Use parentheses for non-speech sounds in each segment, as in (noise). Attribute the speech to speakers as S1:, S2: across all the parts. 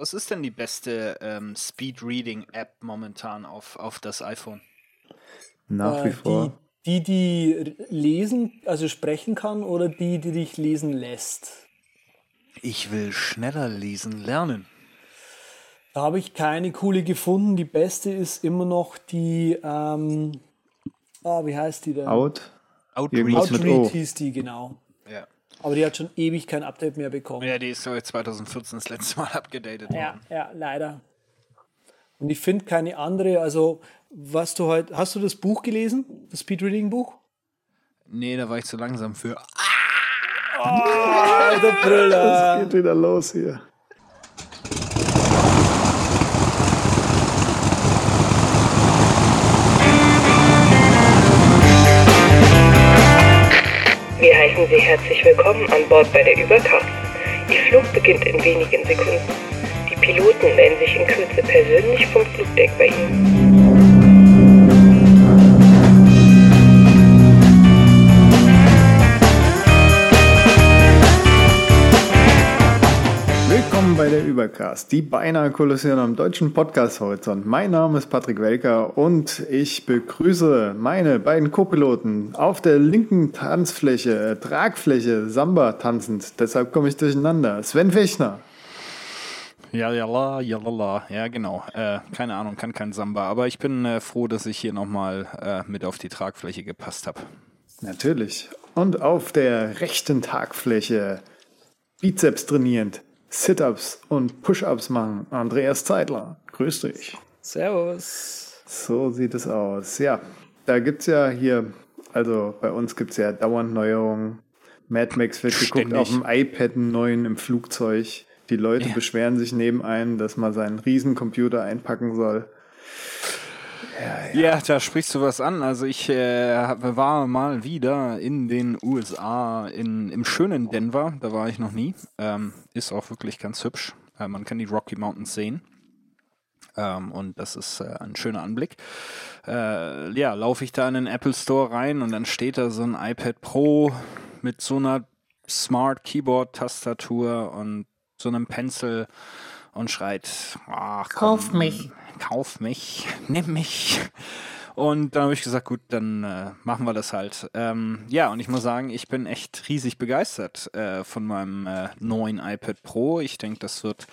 S1: Was ist denn die beste ähm, Speed-Reading-App momentan auf, auf das iPhone?
S2: Nach wie
S3: Äh,
S2: vor.
S3: Die, die, die lesen, also sprechen kann oder die, die dich lesen lässt?
S1: Ich will schneller lesen lernen.
S3: Da habe ich keine coole gefunden. Die beste ist immer noch die, ähm, ah, wie heißt die denn?
S2: Out.
S1: Outreach.
S2: Irgendwas mit
S3: Outreach
S2: O.
S3: hieß die, genau. Aber die hat schon ewig kein Update mehr bekommen.
S1: ja, die ist so 2014 das letzte Mal (laughs) abgedatet
S3: Ja,
S1: worden.
S3: ja, leider. Und ich finde keine andere, also was du heute, hast du das Buch gelesen? Das Speedreading-Buch?
S1: Nee, da war ich zu langsam für.
S3: Alter Brüller!
S2: Geht wieder los hier.
S4: Herzlich willkommen an Bord bei der Übercast. Ihr Flug beginnt in wenigen Sekunden. Die Piloten melden sich in Kürze persönlich vom Flugdeck bei Ihnen.
S2: Willkommen bei der Übercast, die beinahe Kollision am deutschen Podcast-Horizont. Mein Name ist Patrick Welker und ich begrüße meine beiden Co-Piloten auf der linken Tanzfläche, äh, Tragfläche, Samba tanzend. Deshalb komme ich durcheinander. Sven Fechner.
S1: Ja, ja, la, ja, la, la. Ja, genau. Äh, keine Ahnung, kann kein Samba. Aber ich bin äh, froh, dass ich hier nochmal äh, mit auf die Tragfläche gepasst habe.
S2: Natürlich. Und auf der rechten Tagfläche Bizeps trainierend, Sit-Ups und Push-Ups machen. Andreas Zeitler. Grüß dich.
S3: Servus.
S2: So sieht es aus. Ja, da gibt es ja hier, also bei uns gibt es ja dauernd Neuerungen. Mad Max wird geguckt
S1: Ständig.
S2: auf dem iPad einen neuen im Flugzeug. Die Leute
S1: Ja.
S2: beschweren sich neben einem, dass man seinen Riesencomputer einpacken soll.
S1: Ja, da sprichst du was an. Also ich äh, war mal wieder in den USA, in, im schönen Denver. Da war ich noch nie. Ähm, ist auch wirklich ganz hübsch. Äh, man kann die Rocky Mountains sehen. Ähm, und das ist äh, ein schöner Anblick. Äh, ja, laufe ich da in den Apple Store rein und dann steht da so ein iPad Pro mit so einer Smart Keyboard Tastatur und so einem Pencil und schreit, ach,
S5: Kauf
S1: komm,
S5: mich.
S1: Kauf mich, nimm mich. Und dann habe ich gesagt, gut, dann äh, machen wir das halt. Ähm, ja, und ich muss sagen, ich bin echt riesig begeistert äh, von meinem äh, neuen iPad Pro. Ich denke, das wird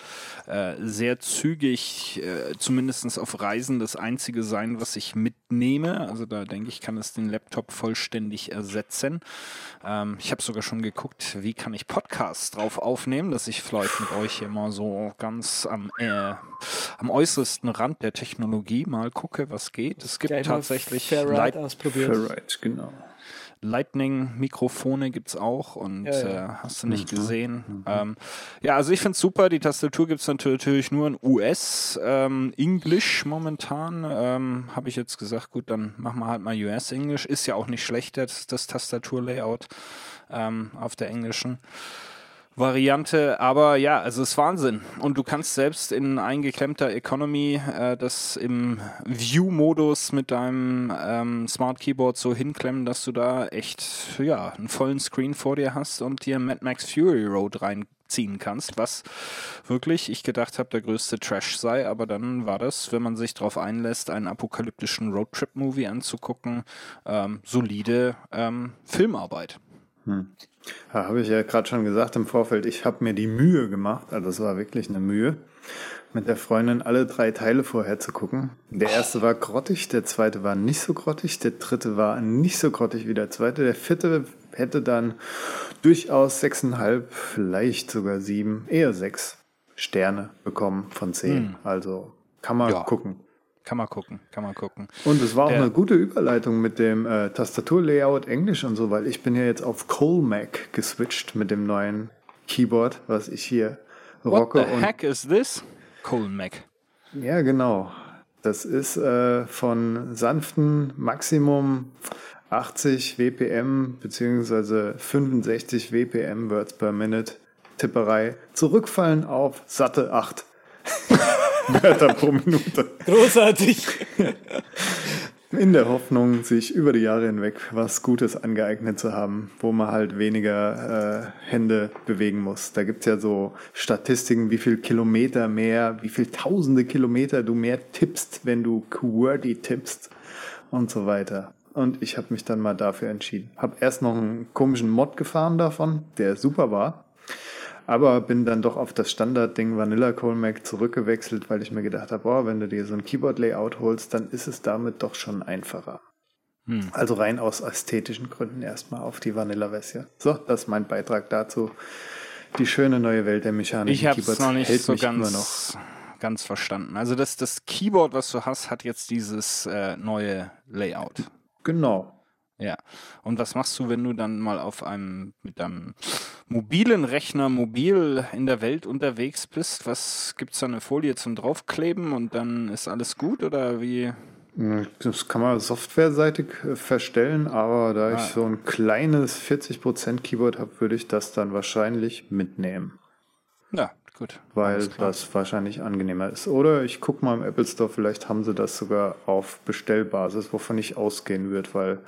S1: äh, sehr zügig, äh, zumindest auf Reisen, das einzige sein, was ich mitnehme. Also da denke ich, kann es den Laptop vollständig ersetzen. Ähm, ich habe sogar schon geguckt, wie kann ich Podcasts drauf aufnehmen, dass ich vielleicht mit euch mal so ganz am, äh, am äußersten Rand der Technologie mal gucke, was geht. Es gibt
S3: mal
S1: tatsächlich
S3: Ride ausprobiert.
S2: Ferrite, genau.
S1: Lightning-Mikrofone gibt es auch und
S3: Ja, ja.
S1: Äh, hast du nicht gesehen. Ähm, ja, also ich finde es super. Die Tastatur gibt es natürlich nur in US, ähm, English momentan. Ähm, Habe ich jetzt gesagt, gut, dann machen wir halt mal US-English. Ist ja auch nicht schlecht, das, das Tastaturlayout ähm, auf der englischen. Variante, aber ja, also es ist Wahnsinn. Und du kannst selbst in eingeklemmter Economy äh, das im View-Modus mit deinem ähm, Smart Keyboard so hinklemmen, dass du da echt ja einen vollen Screen vor dir hast und dir Mad Max Fury Road reinziehen kannst, was wirklich ich gedacht habe, der größte Trash sei, aber dann war das, wenn man sich darauf einlässt, einen apokalyptischen Roadtrip-Movie anzugucken, ähm, solide ähm, Filmarbeit.
S2: Ja, habe ich ja gerade schon gesagt im Vorfeld, ich habe mir die Mühe gemacht, also es war wirklich eine Mühe, mit der Freundin alle drei Teile vorher zu gucken. Der erste war grottig, der zweite war nicht so grottig, der dritte war nicht so grottig wie der zweite, der vierte hätte dann durchaus sechseinhalb, vielleicht sogar sieben, eher sechs Sterne bekommen von zehn. Also kann man
S1: Ja.
S2: gucken.
S1: Kann man gucken, kann man gucken.
S2: Und es war auch
S1: Ja.
S2: eine gute Überleitung mit dem äh, Tastaturlayout Englisch und so, weil ich bin ja jetzt auf Colmac geswitcht mit dem neuen Keyboard, was ich hier
S1: What
S2: rocke.
S1: the
S2: und
S1: heck is this? Colin Mac.
S2: ja, genau. Das ist äh, von sanften Maximum 80 WPM beziehungsweise 65 WPM Words per Minute Tipperei zurückfallen auf satte 8 (laughs) Wörter pro Minute.
S3: Großartig.
S2: In der Hoffnung, sich über die Jahre hinweg was Gutes angeeignet zu haben, wo man halt weniger äh, Hände bewegen muss. Da gibt's ja so Statistiken, wie viel Kilometer mehr, wie viel tausende Kilometer du mehr tippst, wenn du QWERTY tippst und so weiter. Und ich habe mich dann mal dafür entschieden. Hab erst noch einen komischen Mod gefahren davon, der super war. Aber bin dann doch auf das Standardding Vanilla Colmac zurückgewechselt, weil ich mir gedacht habe, boah, wenn du dir so ein Keyboard-Layout holst, dann ist es damit doch schon einfacher. Hm. Also rein aus ästhetischen Gründen erstmal auf die Vanilla-Version. So, das ist mein Beitrag dazu. Die schöne neue Welt der Mechanik.
S1: Ich habe es noch nicht so ganz, ganz verstanden. Also das, das Keyboard, was du hast, hat jetzt dieses äh, neue Layout.
S2: Genau.
S1: Ja. Und was machst du, wenn du dann mal auf einem mit einem mobilen Rechner mobil in der Welt unterwegs bist? Was gibt's da eine Folie zum draufkleben und dann ist alles gut oder wie?
S2: Das kann man softwareseitig äh, verstellen, aber da ah. ich so ein kleines 40% Keyboard habe, würde ich das dann wahrscheinlich mitnehmen.
S1: Ja, Gut.
S2: Weil das wahrscheinlich angenehmer ist. Oder ich gucke mal im Apple Store, vielleicht haben sie das sogar auf Bestellbasis, wovon ich ausgehen würde, weil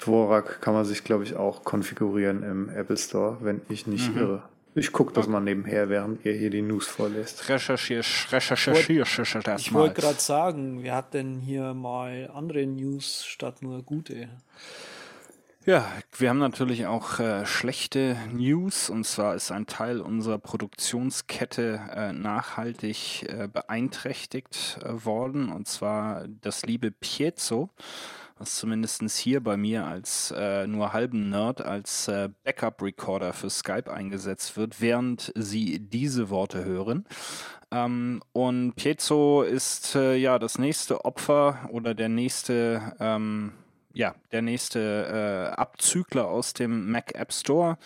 S2: Dvorak kann man sich, glaube ich, auch konfigurieren im Apple Store, wenn ich nicht mhm. irre. Ich gucke das mal nebenher, während ihr hier die News vorlest.
S1: Recherchier, recherchier,
S3: recherchier Ich wollte gerade sagen, wir hatten hier mal andere News statt nur gute.
S1: Ja, wir haben natürlich auch äh, schlechte News und zwar ist ein Teil unserer Produktionskette äh, nachhaltig äh, beeinträchtigt äh, worden und zwar das liebe Piezo, was zumindest hier bei mir als äh, nur halben Nerd als äh, Backup-Recorder für Skype eingesetzt wird, während Sie diese Worte hören. Ähm, und Piezo ist ja das nächste Opfer oder der nächste ähm, ja, der nächste äh, Abzügler aus dem Mac App Store.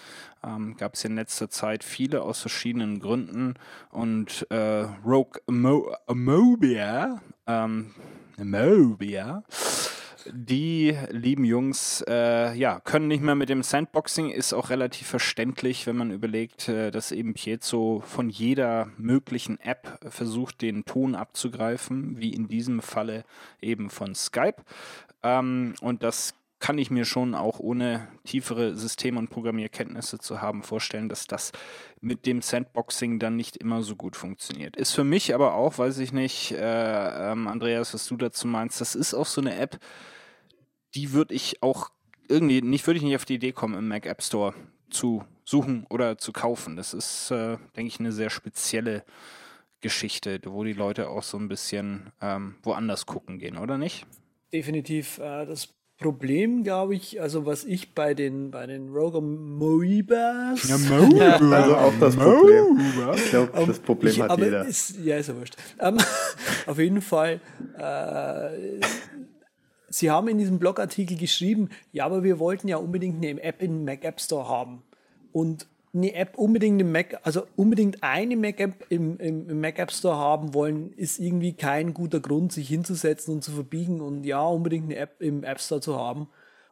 S1: Ähm, Gab es in letzter Zeit viele aus verschiedenen Gründen. Und äh, Rogue Mo Mobia, ähm, Mobia, die lieben Jungs, äh, ja, können nicht mehr mit dem Sandboxing, ist auch relativ verständlich, wenn man überlegt, äh, dass eben Piezo von jeder möglichen App versucht, den Ton abzugreifen, wie in diesem Falle eben von Skype. Ähm, und das kann ich mir schon auch ohne tiefere System- und Programmierkenntnisse zu haben vorstellen, dass das mit dem Sandboxing dann nicht immer so gut funktioniert. Ist für mich aber auch, weiß ich nicht, äh, ähm, Andreas, was du dazu meinst, das ist auch so eine App, die würde ich auch irgendwie, nicht würde ich nicht auf die Idee kommen, im Mac App Store zu suchen oder zu kaufen. Das ist, äh, denke ich, eine sehr spezielle Geschichte, wo die Leute auch so ein bisschen ähm, woanders gucken gehen, oder nicht?
S3: Definitiv äh, das Problem, glaube ich, also was ich bei den bei den Rogue Moibas. Ja, (laughs) Moiba.
S2: also auch das Problem. Ich glaube, um, das Problem ich, hat jeder.
S3: Ist, ja, ist ja wurscht. Um, (laughs) auf jeden Fall. Äh, Sie haben in diesem Blogartikel geschrieben, ja, aber wir wollten ja unbedingt eine App in Mac App Store haben. Und eine App unbedingt im Mac, also unbedingt eine Mac App im, im, im, Mac App Store haben wollen, ist irgendwie kein guter Grund, sich hinzusetzen und zu verbiegen und ja, unbedingt eine App im App Store zu haben.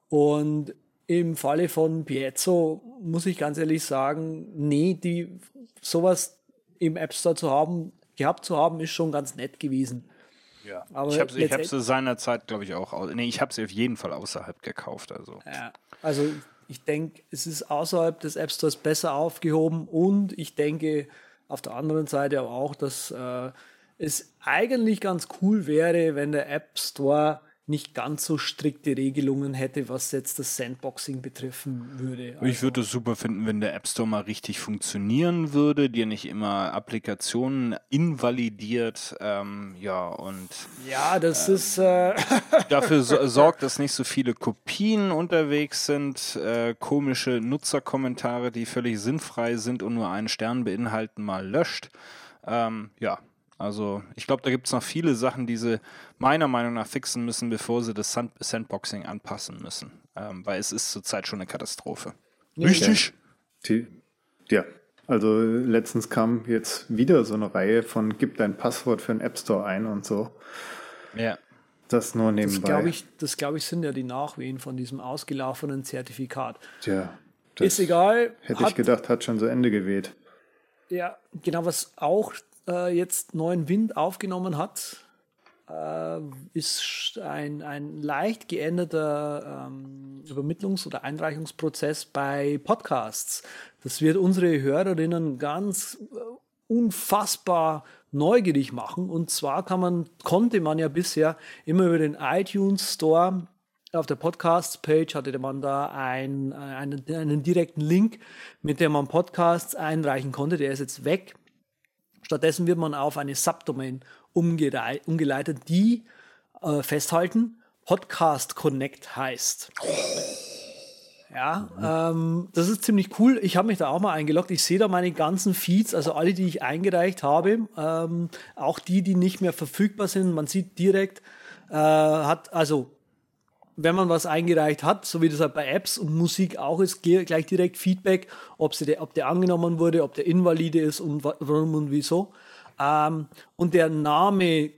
S3: Und im Falle von Piezo muss ich ganz ehrlich sagen, nee, die sowas im App Store zu haben, gehabt zu haben, ist schon ganz nett gewesen.
S1: Ja, aber ich habe sie seinerzeit, glaube ich, auch, nee, ich habe sie auf jeden Fall außerhalb gekauft. Also,
S3: ja, also ich denke, es ist außerhalb des App Stores besser aufgehoben und ich denke auf der anderen Seite auch, dass äh, es eigentlich ganz cool wäre, wenn der App Store nicht ganz so strikte Regelungen hätte, was jetzt das Sandboxing betreffen würde.
S1: Also ich würde es super finden, wenn der App Store mal richtig funktionieren würde, dir nicht immer Applikationen invalidiert, ähm, ja und
S3: ja, das äh, ist äh (laughs)
S1: dafür so, sorgt, dass nicht so viele Kopien unterwegs sind, äh, komische Nutzerkommentare, die völlig sinnfrei sind und nur einen Stern beinhalten, mal löscht. Ähm, ja, also ich glaube, da gibt es noch viele Sachen, die sie meiner Meinung nach fixen müssen, bevor sie das Sand Sandboxing anpassen müssen. Ähm, weil es ist zurzeit schon eine Katastrophe.
S2: Richtig. Die, ja, also letztens kam jetzt wieder so eine Reihe von gib dein Passwort für einen App Store ein und so.
S1: Ja.
S2: Das nur nebenbei.
S3: Das glaube ich, das glaube ich sind ja die Nachwehen von diesem ausgelaufenen Zertifikat.
S2: Tja.
S3: Ist egal.
S2: Hätte ich gedacht, hat schon so Ende geweht.
S3: Ja, genau, was auch äh, jetzt neuen Wind aufgenommen hat, äh, ist ein, ein leicht geänderter ähm, Übermittlungs- oder Einreichungsprozess bei Podcasts. Das wird unsere Hörerinnen ganz äh, unfassbar neugierig machen. Und zwar kann man, konnte man ja bisher immer über den iTunes Store auf der Podcast-Page hatte man da ein, einen, einen direkten Link, mit dem man Podcasts einreichen konnte. Der ist jetzt weg. Stattdessen wird man auf eine Subdomain umgeleitet, die äh, festhalten, Podcast Connect heißt. Ja, ähm, das ist ziemlich cool. Ich habe mich da auch mal eingeloggt. Ich sehe da meine ganzen Feeds, also alle, die ich eingereicht habe, ähm, auch die, die nicht mehr verfügbar sind. Man sieht direkt, äh, hat also wenn man was eingereicht hat, so wie das halt bei Apps und Musik auch ist, gleich direkt Feedback, ob, sie der, ob der angenommen wurde, ob der invalide ist und warum und wieso. Ähm, und der Name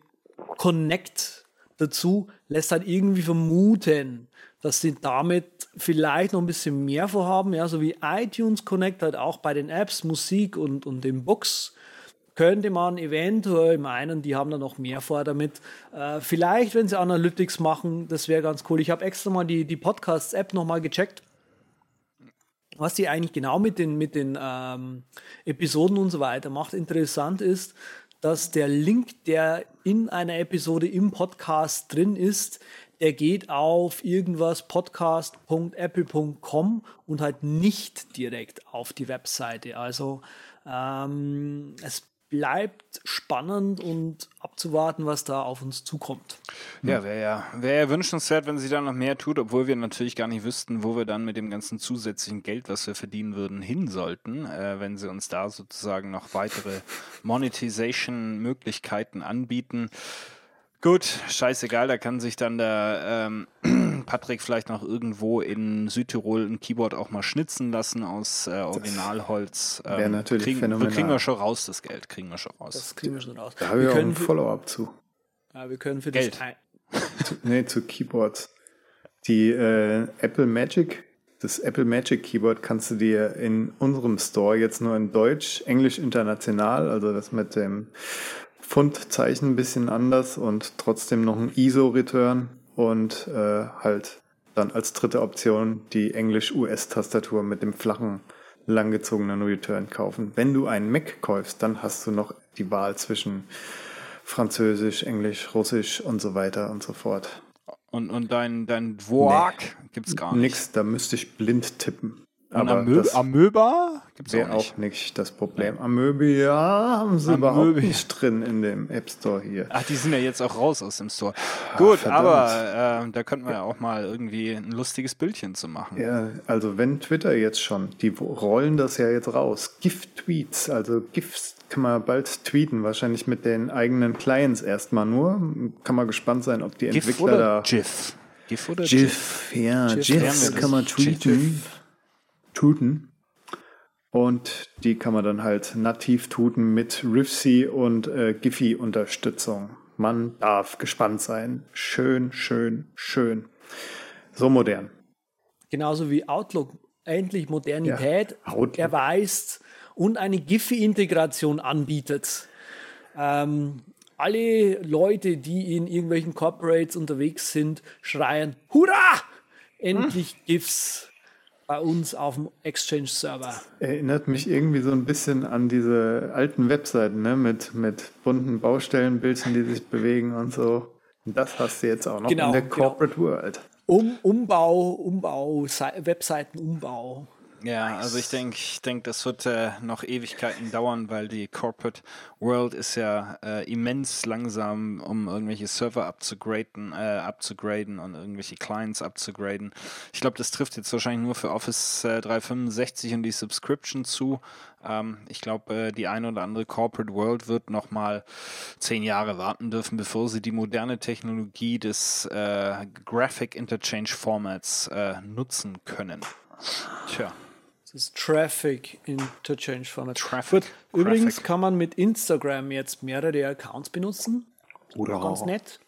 S3: Connect dazu lässt halt irgendwie vermuten, dass sie damit vielleicht noch ein bisschen mehr vorhaben, ja, so wie iTunes Connect halt auch bei den Apps, Musik und, und den Books könnte man eventuell meinen, die haben da noch mehr vor damit. Äh, vielleicht, wenn sie Analytics machen, das wäre ganz cool. Ich habe extra mal die, die Podcasts-App nochmal gecheckt, was die eigentlich genau mit den, mit den ähm, Episoden und so weiter macht. Interessant ist, dass der Link, der in einer Episode im Podcast drin ist, der geht auf irgendwas podcast.apple.com und halt nicht direkt auf die Webseite. Also ähm, es bleibt spannend und abzuwarten, was da auf uns zukommt.
S1: Ja, wäre ja, wär ja wünschenswert, wenn sie da noch mehr tut, obwohl wir natürlich gar nicht wüssten, wo wir dann mit dem ganzen zusätzlichen Geld, was wir verdienen würden, hin sollten, äh, wenn sie uns da sozusagen noch weitere (laughs) Monetization-Möglichkeiten anbieten. Gut, scheißegal, da kann sich dann der ähm, (clears throat) Patrick vielleicht noch irgendwo in Südtirol ein Keyboard auch mal schnitzen lassen aus äh, Originalholz.
S2: Ähm, Wäre natürlich
S1: kriegen,
S2: phänomenal.
S1: Kriegen wir schon raus, das Geld, kriegen wir schon raus.
S3: Das kriegen wir schon raus.
S2: Da habe ich auch einen Follow-up zu.
S3: Ja, wir können für
S1: Geld.
S3: das
S2: nee, zu Keyboards. Die äh, Apple Magic, das Apple Magic Keyboard kannst du dir in unserem Store jetzt nur in Deutsch, Englisch international, also das mit dem Pfundzeichen ein bisschen anders und trotzdem noch ein ISO-Return und äh, halt dann als dritte Option die Englisch-US-Tastatur mit dem flachen, langgezogenen Return kaufen. Wenn du einen Mac kaufst, dann hast du noch die Wahl zwischen Französisch, Englisch, Russisch und so weiter und so fort.
S1: Und, und dein, dein Dvorak nee, gibt's gar nicht.
S2: Nix, da müsste ich blind tippen.
S1: Und Amö Amöba
S2: gibt's auch nicht. auch nicht das Problem. Amöbia haben sie Amöbia. überhaupt nicht drin in dem App Store hier.
S1: Ach, die sind ja jetzt auch raus aus dem Store. Gut, Ach, aber äh, da könnten wir ja auch mal irgendwie ein lustiges Bildchen zu machen.
S2: Ja, also wenn Twitter jetzt schon, die rollen das ja jetzt raus. GIF-Tweets, also GIFs kann man bald tweeten, wahrscheinlich mit den eigenen Clients erstmal nur. Kann man gespannt sein, ob die
S1: GIF
S2: Entwickler
S1: oder
S2: da.
S1: GIF.
S2: GIF oder GIF? GIF, ja. GIF, GIFs kann man tweeten. GIF tuten. Und die kann man dann halt nativ tuten mit Riffsy und äh, Giphy-Unterstützung. Man darf gespannt sein. Schön, schön, schön. So modern.
S3: Genauso wie Outlook endlich Modernität ja, erweist und eine Giphy-Integration anbietet. Ähm, alle Leute, die in irgendwelchen Corporates unterwegs sind, schreien, Hurra! Endlich hm. GIFs bei uns auf dem Exchange-Server.
S2: Erinnert mich irgendwie so ein bisschen an diese alten Webseiten, ne? mit, mit bunten Baustellenbildchen, die sich bewegen und so. Das hast du jetzt auch noch
S3: genau,
S2: in der Corporate genau. World.
S3: Um, Umbau, Umbau, Webseitenumbau.
S1: Ja,
S3: nice.
S1: also ich denke, ich denke, das wird äh, noch Ewigkeiten dauern, weil die Corporate World ist ja äh, immens langsam, um irgendwelche Server abzugraden, äh, abzugraden und irgendwelche Clients abzugraden. Ich glaube, das trifft jetzt wahrscheinlich nur für Office äh, 365 und die Subscription zu. Ähm, ich glaube, äh, die eine oder andere Corporate World wird noch mal zehn Jahre warten dürfen, bevor sie die moderne Technologie des äh, Graphic Interchange Formats äh, nutzen können. Tja
S3: das Traffic Interchange Format.
S1: Traffic.
S3: Gut. Übrigens kann man mit Instagram jetzt mehrere Accounts benutzen.
S2: Oder
S3: ganz nett.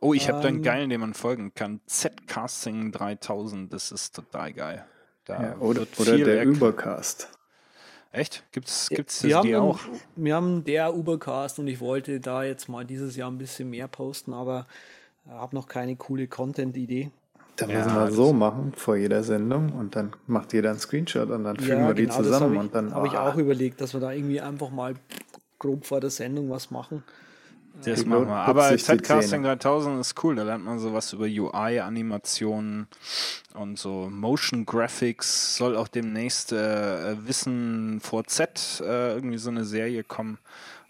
S1: Oh, ich habe ähm, da einen geilen, den man folgen kann. Z-Casting 3000, das ist total geil.
S2: Ja, oder oder der Übercast.
S1: Echt? Gibt's,
S3: Ja,
S1: gibt's
S3: wir
S1: die auch?
S3: wir haben der Ubercast und ich wollte da jetzt mal dieses Jahr ein bisschen mehr posten, aber habe noch keine coole Content-Idee.
S2: Dann
S1: Ja,
S2: müssen wir
S1: das-
S2: so machen vor jeder Sendung und dann macht jeder einen Screenshot und dann fügen wir die
S3: genau, das
S2: zusammen
S3: habe
S2: und dann
S3: ich, hab ich
S2: ah,
S3: auch überlegt, dass wir da irgendwie einfach mal grob vor der Sendung was machen.
S1: Das
S2: Die
S1: machen wir. Aber
S2: Zähne.
S1: 3000 ist cool. Da lernt man sowas über UI, Animationen und so Motion Graphics. Soll auch demnächst äh, Wissen vor Z äh, irgendwie so eine Serie kommen.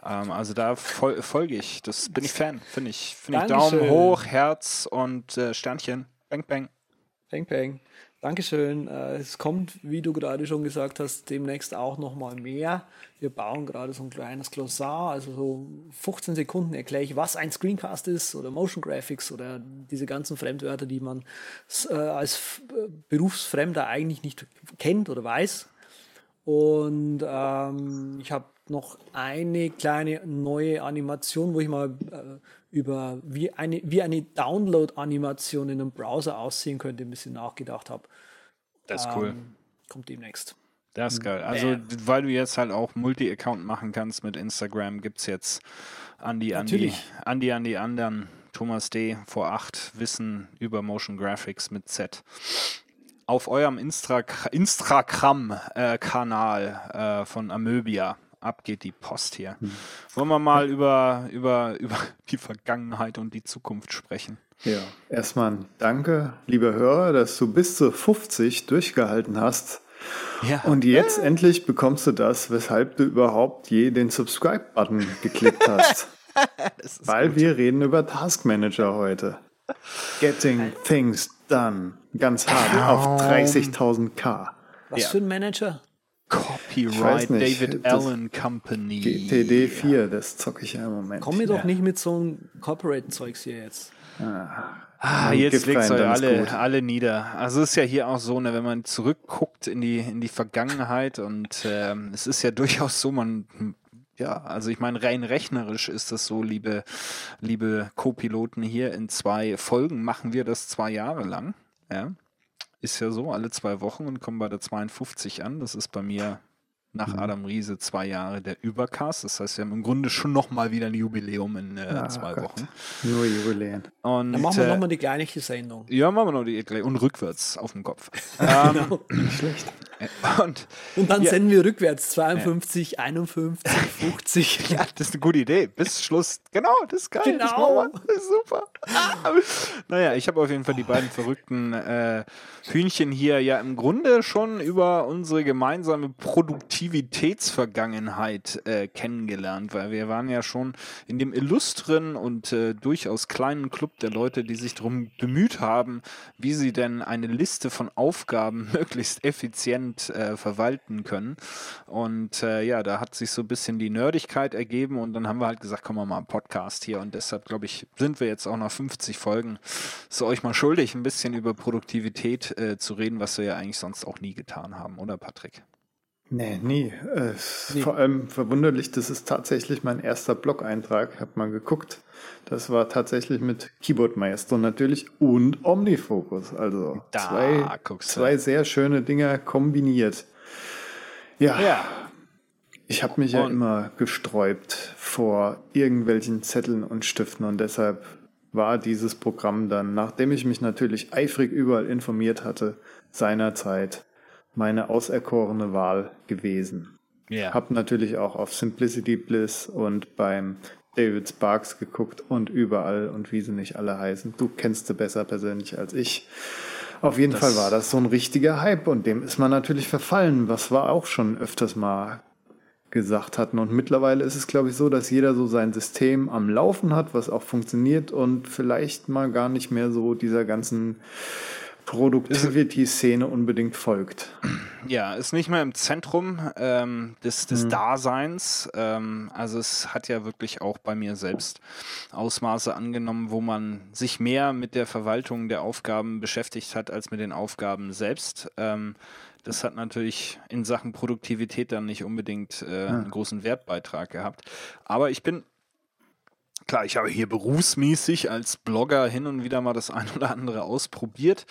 S1: Ähm, also da fol folge ich. Das bin ich Fan. Finde ich. Finde ich Daumen
S3: Dankeschön.
S1: hoch, Herz und äh, Sternchen. Bang, bang.
S3: Peng, peng. Dankeschön. Äh, Es kommt, wie du gerade schon gesagt hast, demnächst auch noch mal mehr. Wir bauen gerade so ein kleines Glossar, also so 15 Sekunden erkläre ich, was ein Screencast ist oder Motion Graphics oder diese ganzen Fremdwörter, die man äh, als äh, Berufsfremder eigentlich nicht kennt oder weiß. Und ähm, ich habe noch eine kleine neue Animation, wo ich mal äh, über wie eine, wie eine Download-Animation in einem Browser aussehen könnte, ein bisschen nachgedacht habe.
S1: Das ist cool.
S3: Ähm, kommt demnächst.
S1: Das ist geil. Also, weil du jetzt halt auch Multi-Account machen kannst mit Instagram, gibt es jetzt an die, an die, an die, an die anderen Thomas D. vor acht Wissen über Motion Graphics mit Z. Auf eurem Instra Instagram-Kanal äh, von Amöbia. Ab geht die Post hier. Wollen wir mal über, über, über die Vergangenheit und die Zukunft sprechen?
S2: Ja, erstmal Danke, lieber Hörer, dass du bis zu 50 durchgehalten hast.
S1: Ja.
S2: Und jetzt endlich bekommst du das, weshalb du überhaupt je den Subscribe-Button geklickt (laughs) hast. Weil wir reden über Task Manager heute. Getting things done. Ganz hart auf 30.000k.
S3: Was
S1: Ja.
S3: für ein Manager?
S1: Copyright
S2: nicht.
S1: David Allen Company.
S2: GTD 4, das zocke ich ja im Moment.
S3: Komm mir doch nicht mit so einem Corporate-Zeugs hier jetzt.
S1: Ah,
S2: Und
S1: jetzt legt euch alle, alle nieder. Also es ist ja hier auch so, ne, wenn man zurückguckt in die, in die Vergangenheit und ähm, es ist ja durchaus so, man, ja, also ich meine, rein rechnerisch ist das so, liebe, liebe Co-Piloten hier, in zwei Folgen machen wir das zwei Jahre lang. Ja. Ist ja so, alle zwei Wochen und kommen bei der 52 an. Das ist bei mir nach
S2: Mhm.
S1: Adam Riese zwei Jahre der Übercast. Das heißt, wir haben im Grunde schon nochmal wieder ein Jubiläum in äh,
S2: Ah,
S1: zwei
S2: Gott.
S1: Wochen.
S2: Nur Jubiläen.
S1: Und,
S3: Dann machen wir
S1: äh,
S3: nochmal die gleiche Sendung.
S1: ja, machen wir noch die gleich. Und rückwärts auf dem Kopf. (laughs) ähm,
S2: Nicht schlecht.
S1: und
S3: Und dann
S1: ja.
S3: senden wir rückwärts 52, 51, 50.
S1: ja, das ist eine gute Idee. Bis Schluss. Genau, das ist geil. Das,
S3: Genau.
S1: wir. das ist super. Ah. (laughs) Naja, ich habe auf jeden Fall die beiden verrückten äh, Hühnchen hier ja im Grunde schon über unsere gemeinsame Produktivitätsvergangenheit äh, kennengelernt, weil wir waren ja schon in dem illustren und äh, durchaus kleinen Club der Leute, die sich darum bemüht haben, wie sie denn eine Liste von Aufgaben (laughs) möglichst effizient äh, verwalten können. Und äh, ja, da hat sich so ein bisschen die Nerdigkeit ergeben und dann haben wir halt gesagt, komm mal mal einen Podcast hier und deshalb glaube ich, sind wir jetzt auch nach 50 Folgen so euch mal schuldig, ein bisschen über Produktivität äh, zu reden, was wir ja eigentlich sonst auch nie getan haben, oder Patrick?
S2: Nee, nie. Äh, ist Vor allem verwunderlich, das ist tatsächlich mein erster Blog-Eintrag. Habe mal geguckt. Das war tatsächlich mit Keyboard Maestro natürlich und Omnifocus. Also
S1: Da
S2: zwei, zwei sehr schöne Dinger kombiniert. Ja,
S1: Ja,
S2: ich habe mich ja
S1: Und-
S2: immer gesträubt vor irgendwelchen Zetteln und Stiften und deshalb war dieses Programm dann, nachdem ich mich natürlich eifrig überall informiert hatte, seinerzeit meine auserkorene Wahl gewesen.
S1: ja.
S2: Hab natürlich auch auf Simplicity Bliss und beim David Sparks geguckt und überall und wie sie nicht alle heißen. Du kennst sie besser persönlich als ich. Auf jeden
S1: Das-
S2: Fall war das so ein richtiger Hype und dem ist man natürlich verfallen, was wir auch schon öfters mal gesagt hatten. Und mittlerweile ist es, glaube ich, so, dass jeder so sein System am Laufen hat, was auch funktioniert und vielleicht mal gar nicht mehr so dieser ganzen Productivity-Szene unbedingt folgt.
S1: Ja, ist nicht mehr im Zentrum ähm, des, des Daseins. Ähm, also es hat ja wirklich auch bei mir selbst Ausmaße angenommen, wo man sich mehr mit der Verwaltung der Aufgaben beschäftigt hat, als mit den Aufgaben selbst. Ähm, das hat natürlich in Sachen Produktivität dann nicht unbedingt äh, einen großen Wertbeitrag gehabt. Aber ich bin Klar, ich habe hier berufsmäßig als Blogger hin und wieder mal das (laughs) ein oder andere ausprobiert.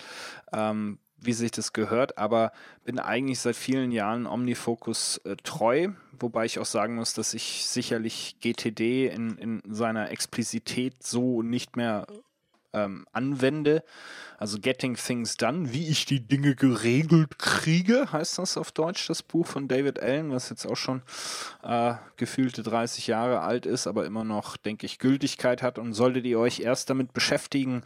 S1: Ähm, wie sich das gehört, aber bin eigentlich seit vielen Jahren Omnifocus äh, treu, wobei ich auch sagen muss, dass ich sicherlich GTD in, in seiner Explizität so nicht mehr ähm, anwende. Also Getting Things Done, wie ich die Dinge geregelt kriege, heißt das auf Deutsch, das Buch von David Allen, was jetzt auch schon äh, gefühlte 30 Jahre alt ist, aber immer noch, denke ich, Gültigkeit hat. Und solltet ihr euch erst damit beschäftigen,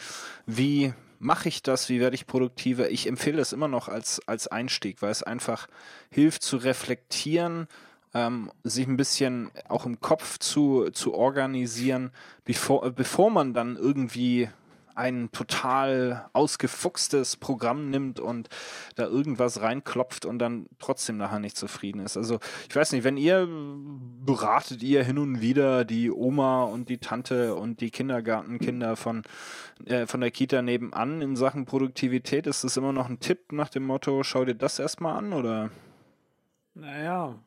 S1: wie mache ich das, wie werde ich produktiver? Ich empfehle es immer noch als, als Einstieg, weil es einfach hilft zu reflektieren, ähm, sich ein bisschen auch im Kopf zu, zu organisieren, bevor, bevor man dann irgendwie ein total ausgefuchstes Programm nimmt und da irgendwas reinklopft und dann trotzdem nachher nicht zufrieden ist. Also ich weiß nicht, wenn ihr beratet ihr hin und wieder die Oma und die Tante und die Kindergartenkinder von, äh, von der Kita nebenan in Sachen Produktivität, ist das immer noch ein Tipp nach dem Motto, schau dir das erstmal an oder?
S3: Naja,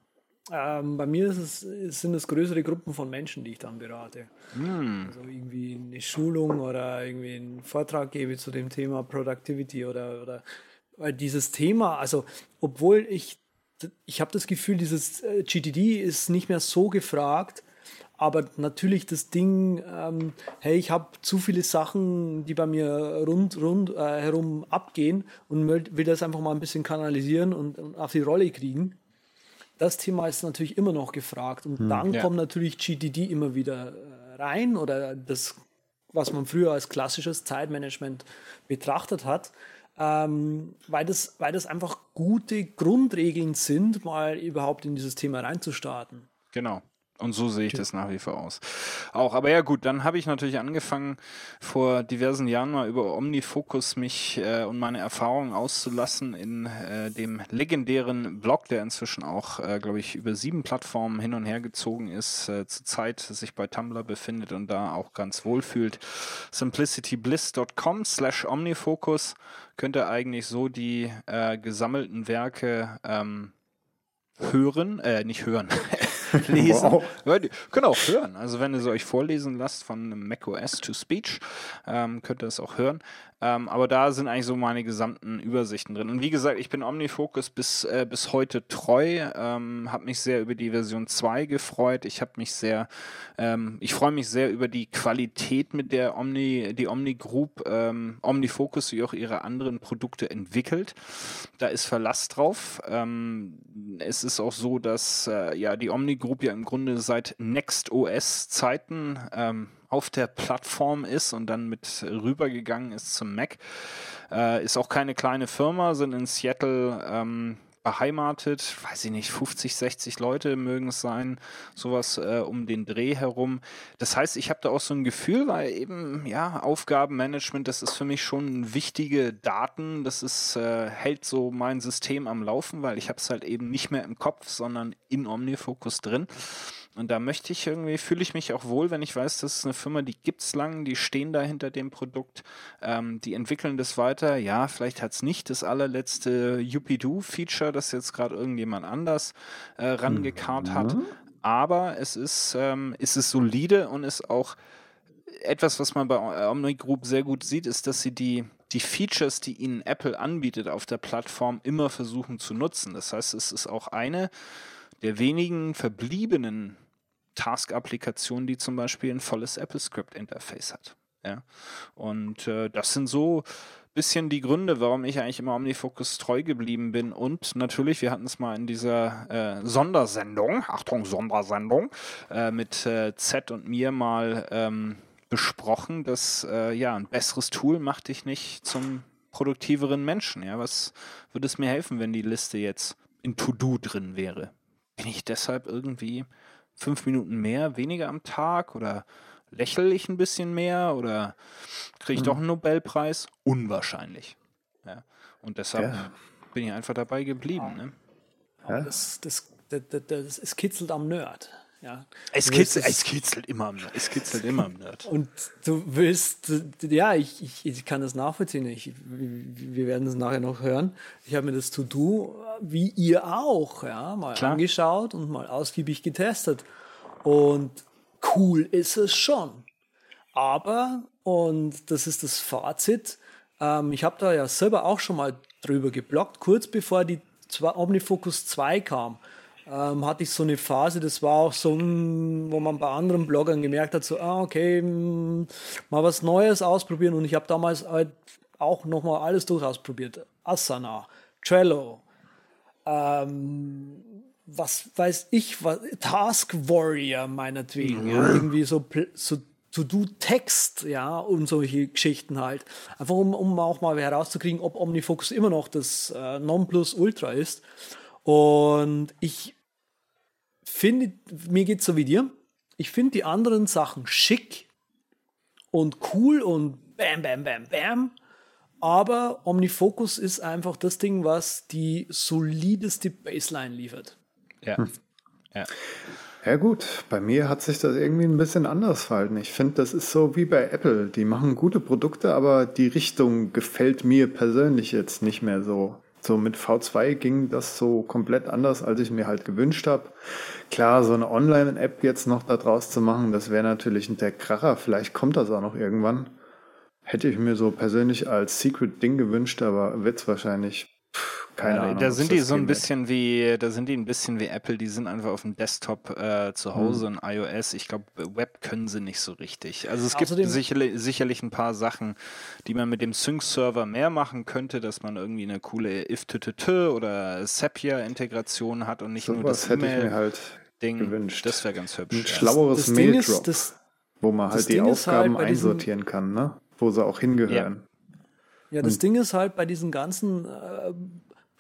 S3: ähm, bei mir es, sind es größere Gruppen von Menschen, die ich dann berate. Mm. Also irgendwie eine Schulung oder irgendwie einen Vortrag gebe zu dem Thema Productivity oder, oder weil dieses Thema, also obwohl ich, ich habe das Gefühl, dieses äh, GTD ist nicht mehr so gefragt, aber natürlich das Ding, ähm, hey, ich habe zu viele Sachen, die bei mir rund, rund äh, herum abgehen und will, will, das einfach mal ein bisschen kanalisieren und, und auf die Rolle kriegen das Thema ist natürlich immer noch gefragt. Und hm, dann ja. kommt natürlich GTD immer wieder äh, rein oder das, was man früher als klassisches Zeitmanagement betrachtet hat. Ähm, weil, das, weil das einfach gute Grundregeln sind, mal überhaupt in dieses Thema reinzustarten.
S1: Genau. Und so sehe ich das nach wie vor aus. Auch, aber ja gut, dann habe ich natürlich angefangen, vor diversen Jahren mal über Omnifocus mich äh, und meine Erfahrungen auszulassen in äh, dem legendären Blog, der inzwischen auch, äh, glaube ich, über sieben Plattformen hin und her gezogen ist, äh, zurzeit sich bei Tumblr befindet und da auch ganz wohl fühlt. simplicitybliss.com slash Omnifocus könnte eigentlich so die äh, gesammelten Werke ähm, hören, äh, nicht hören, (laughs) (laughs) lesen. Wow. Könnt ihr auch hören. Also wenn ihr es euch vorlesen lasst von macOS to Speech, ähm, könnt ihr es auch hören. Ähm, aber da sind eigentlich so meine gesamten Übersichten drin. Und wie gesagt, ich bin OmniFocus bis, äh, bis heute treu, ähm, habe mich sehr über die Version 2 gefreut. Ich habe mich sehr, ähm, ich freue mich sehr über die Qualität, mit der Omni, die Omni Group, ähm, OmniFocus wie auch ihre anderen Produkte entwickelt. Da ist Verlass drauf. Ähm, es ist auch so, dass äh, ja die Omni Group ja im Grunde seit Next OS Zeiten ähm, auf der Plattform ist und dann mit rübergegangen ist zum Mac. Äh, ist auch keine kleine Firma, sind in Seattle ähm, beheimatet, weiß ich nicht, 50, 60 Leute mögen es sein, sowas äh, um den Dreh herum. Das heißt, ich habe da auch so ein Gefühl, weil eben, ja, Aufgabenmanagement, das ist für mich schon wichtige Daten, das ist, äh, hält so mein System am Laufen, weil ich habe es halt eben nicht mehr im Kopf, sondern in Omnifocus drin. Und da möchte ich irgendwie, fühle ich mich auch wohl, wenn ich weiß, das ist eine Firma, die gibt's lang, die stehen da hinter dem Produkt, ähm, die entwickeln das weiter. Ja, vielleicht hat's nicht das allerletzte Yuppie-Do-Feature, das jetzt gerade irgendjemand anders äh, rangekarrt mhm. hat. Aber es ist, ähm, es ist solide und ist auch etwas, was man bei Omni Group sehr gut sieht, ist, dass sie die, die Features, die ihnen Apple anbietet auf der Plattform, immer versuchen zu nutzen. Das heißt, es ist auch eine der wenigen verbliebenen Task-Applikationen, die zum Beispiel ein volles AppleScript-Interface hat. Ja? Und äh, das sind so bisschen die Gründe, warum ich eigentlich immer OmniFocus treu geblieben bin. Und natürlich, wir hatten es mal in dieser äh, Sondersendung, Achtung, Sondersendung, äh, mit äh, Z und mir mal ähm, besprochen, dass äh, ja ein besseres Tool macht dich nicht zum produktiveren Menschen. Ja, was würde es mir helfen, wenn die Liste jetzt in To-Do drin wäre? Bin ich deshalb irgendwie fünf Minuten mehr, weniger am Tag oder lächle ich ein bisschen mehr oder kriege ich mhm. doch einen Nobelpreis? Unwahrscheinlich. Ja. Und deshalb ja. bin ich einfach dabei geblieben. Ne?
S3: Ja. Das, das, das, das, es kitzelt am Nerd. Ja.
S1: Es, kitzelt, es kitzelt immer am Nerd. Es kitzelt immer am Nerd.
S3: Und du willst, ja, ich, ich, ich kann das nachvollziehen. Ich, wir werden es nachher noch hören. Ich habe mir das To-Do, wie ihr auch, ja, mal Klar. angeschaut und mal ausgiebig getestet. Und cool ist es schon. Aber, und das ist das Fazit, ähm, ich habe da ja selber auch schon mal drüber geblockt, kurz bevor die Omnifocus 2 kam. Ähm, hatte ich so eine Phase, das war auch so, wo man bei anderen Bloggern gemerkt hat, so, ah, okay, mal was Neues ausprobieren. Und ich habe damals halt auch nochmal alles durchausprobiert. Asana, Trello, ähm, was weiß ich, was, Task Warrior meinetwegen, ja, irgendwie so, so To-Do-Text, ja, und solche Geschichten halt. Einfach um, um auch mal herauszukriegen, ob Omnifocus immer noch das äh, Nonplusultra ist. Und ich finde, mir geht's so wie dir. Ich finde die anderen Sachen schick und cool und bam, bam, bam, bam. Aber Omnifocus ist einfach das Ding, was die solideste Baseline liefert.
S1: Ja. Hm.
S2: ja. Ja gut, bei mir hat sich das irgendwie ein bisschen anders verhalten. Ich finde, das ist so wie bei Apple. Die machen gute Produkte, aber die Richtung gefällt mir persönlich jetzt nicht mehr so. So mit V2 ging das so komplett anders, als ich mir halt gewünscht habe. Klar, so eine Online-App jetzt noch da draus zu machen, das wäre natürlich der Kracher. Vielleicht kommt das auch noch irgendwann. Hätte ich mir so persönlich als Secret-Ding gewünscht, aber wird es wahrscheinlich keine ja, Ahnung.
S1: Da sind die so ein bisschen wie, da sind die ein bisschen wie Apple, die sind einfach auf dem Desktop äh, zu Hause mhm. und iOS. Ich glaube, Web können sie nicht so richtig. Also es Außerdem, gibt sicherlich, sicherlich ein paar Sachen, die man mit dem Sync-Server mehr machen könnte, dass man irgendwie eine coole if oder Zapier-Integration hat und nicht so nur das
S2: mir halt Ding. gewünscht.
S1: Das wäre ganz hübsch.
S2: Ein schlaueres Mail-Drop, wo man halt die halt Aufgaben halt einsortieren kann, ne? wo sie auch hingehören.
S3: Ja, ja das Ding ist halt bei diesen ganzen äh,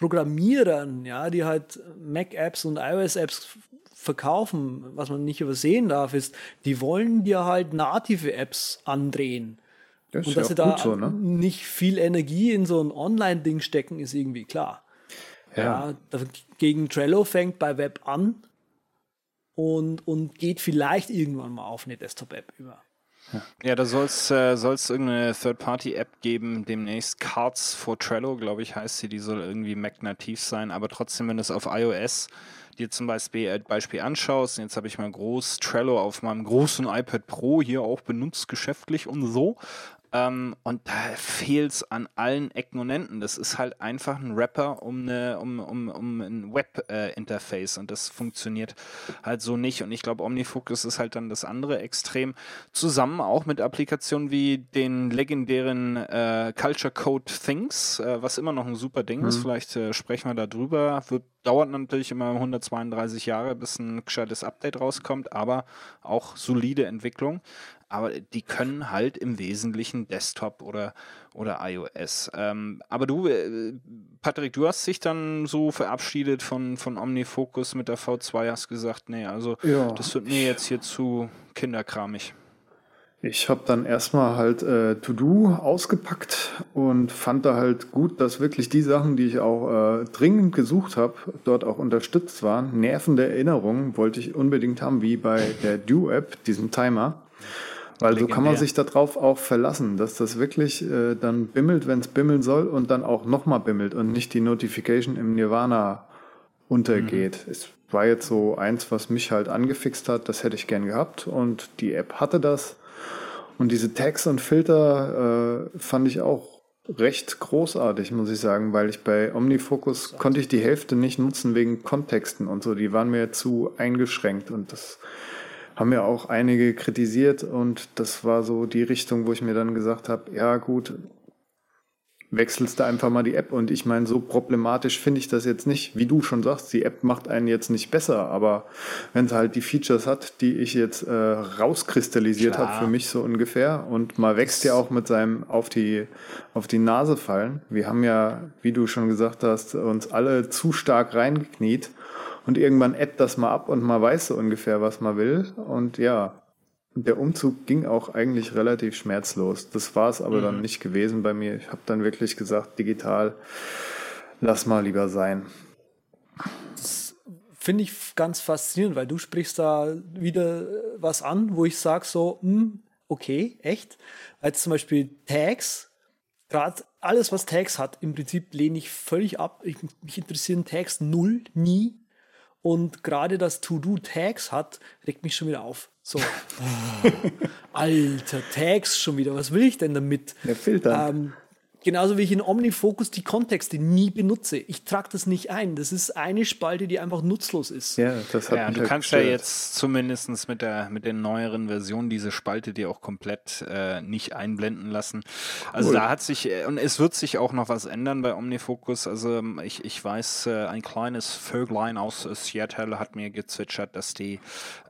S3: Programmierern, ja, die halt Mac-Apps und iOS-Apps verkaufen, was man nicht übersehen darf, ist, die wollen dir halt native Apps andrehen. Das und dass sie da so, ne? nicht viel Energie in so ein Online-Ding stecken, ist irgendwie klar. Ja. ja. Gegen Trello fängt bei Web an und, und geht vielleicht irgendwann mal auf eine Desktop-App über.
S1: Ja, da soll es äh, irgendeine Third-Party-App geben, demnächst Cards for Trello, glaube ich, heißt sie. Die soll irgendwie Mac-nativ sein, aber trotzdem, wenn du es auf iOS dir zum Beispiel, äh, Beispiel anschaust, jetzt habe ich mal groß Trello auf meinem großen iPad Pro hier auch benutzt, geschäftlich und so, ähm, und da fehlt es an allen Ecken und Enden. Das ist halt einfach ein Rapper um, eine, um, um, um ein Web-Interface äh, und das funktioniert halt so nicht. Und ich glaube, OmniFocus ist halt dann das andere Extrem. Zusammen auch mit Applikationen wie den legendären äh, Culture Code Things, äh, was immer noch ein super Ding mhm. ist. Vielleicht äh, sprechen wir da drüber. Wird, dauert natürlich immer 132 Jahre, bis ein gescheites Update rauskommt, aber auch solide Entwicklung aber die können halt im Wesentlichen Desktop oder, oder iOS. Ähm, aber du, äh, Patrick, du hast dich dann so verabschiedet von, von OmniFocus mit der V2, hast gesagt, nee, also ja. das wird mir jetzt hier zu kinderkramig.
S2: Ich habe dann erstmal halt äh, To-Do ausgepackt und fand da halt gut, dass wirklich die Sachen, die ich auch äh, dringend gesucht habe, dort auch unterstützt waren. Nervende Erinnerungen wollte ich unbedingt haben, wie bei der Do-App, diesem Timer. Weil so kann man sich darauf auch verlassen, dass das wirklich äh, dann bimmelt, wenn es bimmeln soll und dann auch nochmal bimmelt und nicht die Notification im Nirvana untergeht. Mhm. Es war jetzt so eins, was mich halt angefixt hat, das hätte ich gern gehabt und die App hatte das. Und diese Tags und Filter äh, fand ich auch recht großartig, muss ich sagen, weil ich bei OmniFocus konnte ich die Hälfte nicht nutzen wegen Kontexten und so. Die waren mir zu eingeschränkt und das haben ja auch einige kritisiert und das war so die Richtung, wo ich mir dann gesagt habe, ja gut, wechselst du einfach mal die App und ich meine, so problematisch finde ich das jetzt nicht. Wie du schon sagst, die App macht einen jetzt nicht besser, aber wenn es halt die Features hat, die ich jetzt äh, rauskristallisiert habe für mich so ungefähr und mal wächst ja auch mit seinem auf die auf die Nase fallen. Wir haben ja, wie du schon gesagt hast, uns alle zu stark reingekniet und irgendwann appt das mal ab und man weiß so ungefähr, was man will. Und ja, der Umzug ging auch eigentlich relativ schmerzlos. Das war es aber mhm. dann nicht gewesen bei mir. Ich habe dann wirklich gesagt, digital, lass mal lieber sein.
S3: Das finde ich ganz faszinierend, weil du sprichst da wieder was an, wo ich sage so, hm, okay, echt. Als zum Beispiel Tags, gerade alles, was Tags hat, im Prinzip lehne ich völlig ab. Ich, mich interessieren Tags null, nie. Und gerade das To-Do Tags hat, regt mich schon wieder auf. So. (laughs) Alter, Tags schon wieder. Was will ich denn damit?
S2: Ja, filtern. Ähm,
S3: Genauso wie ich in OmniFocus die Kontexte nie benutze. Ich trage das nicht ein. Das ist eine Spalte, die einfach nutzlos ist.
S2: Ja, das hat
S1: Ja,
S2: mich
S1: du
S2: halt
S1: kannst ja
S2: gestört.
S1: jetzt zumindest mit der mit den neueren Versionen diese Spalte dir auch komplett äh, nicht einblenden lassen. Also
S2: Cool.
S1: da hat sich äh, und es wird sich auch noch was ändern bei OmniFocus. Also ähm, ich, ich weiß, äh, ein kleines Vöglein aus äh, Seattle hat mir gezwitschert, dass die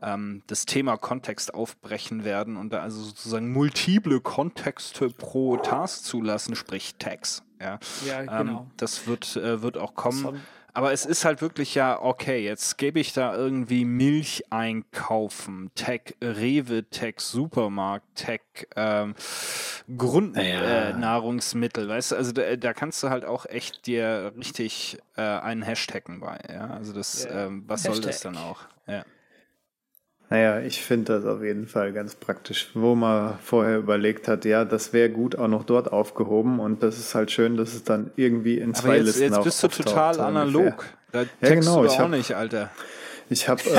S1: ähm, das Thema Kontext aufbrechen werden und da also sozusagen multiple Kontexte pro Task zulassen, sprich Tags. Ja,
S3: Ja,
S1: ähm,
S3: genau.
S1: das wird, äh, wird auch kommen. Aber es ist halt wirklich ja, okay, jetzt gebe ich da irgendwie Milch einkaufen, Tech, Rewe, Tech, Supermarkt, Tech, ähm, Grundnahrungsmittel, äh, Nahrungsmittel, weißt du, also da, da kannst du halt auch echt dir richtig äh, einen Hashtaggen bei, ja, also das,
S3: Ja.
S1: ähm, was soll das
S3: Hashtag.
S1: dann auch, ja.
S2: Naja, ich finde das auf jeden Fall ganz praktisch, wo man vorher überlegt hat, ja, das wäre gut auch noch dort aufgehoben und das ist halt schön, dass es dann irgendwie in zwei
S1: Aber jetzt,
S2: Listen
S1: jetzt bist du total analog,
S2: ungefähr.
S1: da
S2: Ja, genau,
S1: du
S2: ich
S1: auch
S2: hab-
S1: nicht, Alter.
S2: Ich habe, äh,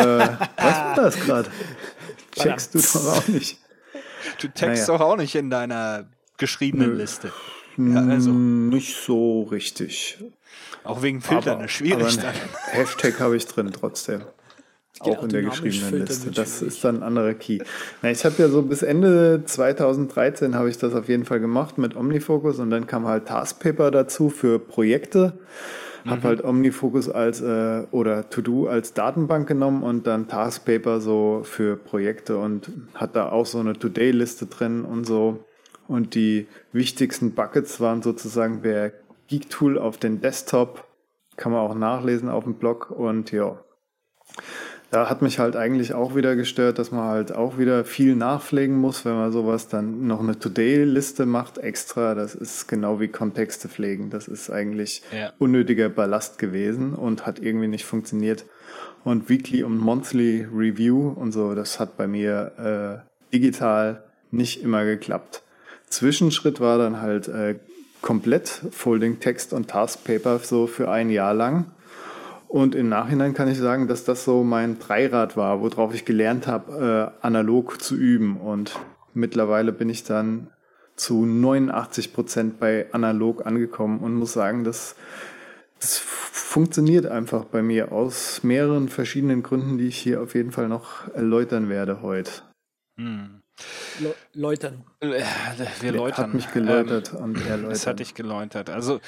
S2: was war das gerade? (laughs) Checkst du doch auch nicht.
S1: Du text
S2: Naja.
S1: doch auch nicht in deiner geschriebenen
S2: Nö.
S1: Liste. Ja, also,
S2: Nicht so richtig.
S1: auch wegen Filtern
S2: aber,
S1: ist schwierig
S2: aber
S1: dann.
S2: Hashtag habe ich drin trotzdem. Auch in der geschriebenen Liste. Das ist dann ein anderer Key. Na, ich habe ja so bis Ende 2013 habe ich das auf jeden Fall gemacht mit OmniFocus und dann kam halt Taskpaper dazu für Projekte. Habe halt OmniFocus als äh, oder To-Do als Datenbank genommen und dann Taskpaper so für Projekte und hat da auch so eine Today-Liste drin und so. Und die wichtigsten Buckets waren sozusagen der Geek-Tool auf den Desktop. Kann man auch nachlesen auf dem Blog und ja. Da hat mich halt eigentlich auch wieder gestört, dass man halt auch wieder viel nachpflegen muss, wenn man sowas dann noch eine Today-Liste macht extra. Das ist genau wie Kontexte pflegen. Das ist eigentlich
S1: Ja.
S2: unnötiger Ballast gewesen und hat irgendwie nicht funktioniert. Und Weekly und Monthly Review und so, das hat bei mir äh, digital nicht immer geklappt. Zwischenschritt war dann halt äh, komplett Folding Text und Taskpaper so für ein Jahr lang. Und im Nachhinein kann ich sagen, dass das so mein Dreirad war, worauf ich gelernt habe, äh, analog zu üben. Und mittlerweile bin ich dann zu 89 Prozent bei analog angekommen und muss sagen, dass das funktioniert einfach bei mir aus mehreren verschiedenen Gründen, die ich hier auf jeden Fall noch erläutern werde heute.
S1: Hm.
S3: Le Läutern.
S1: Äh, Wir läutern.
S2: Hat mich geläutert und erläutert.
S1: Das hatte ich geläutert. Also,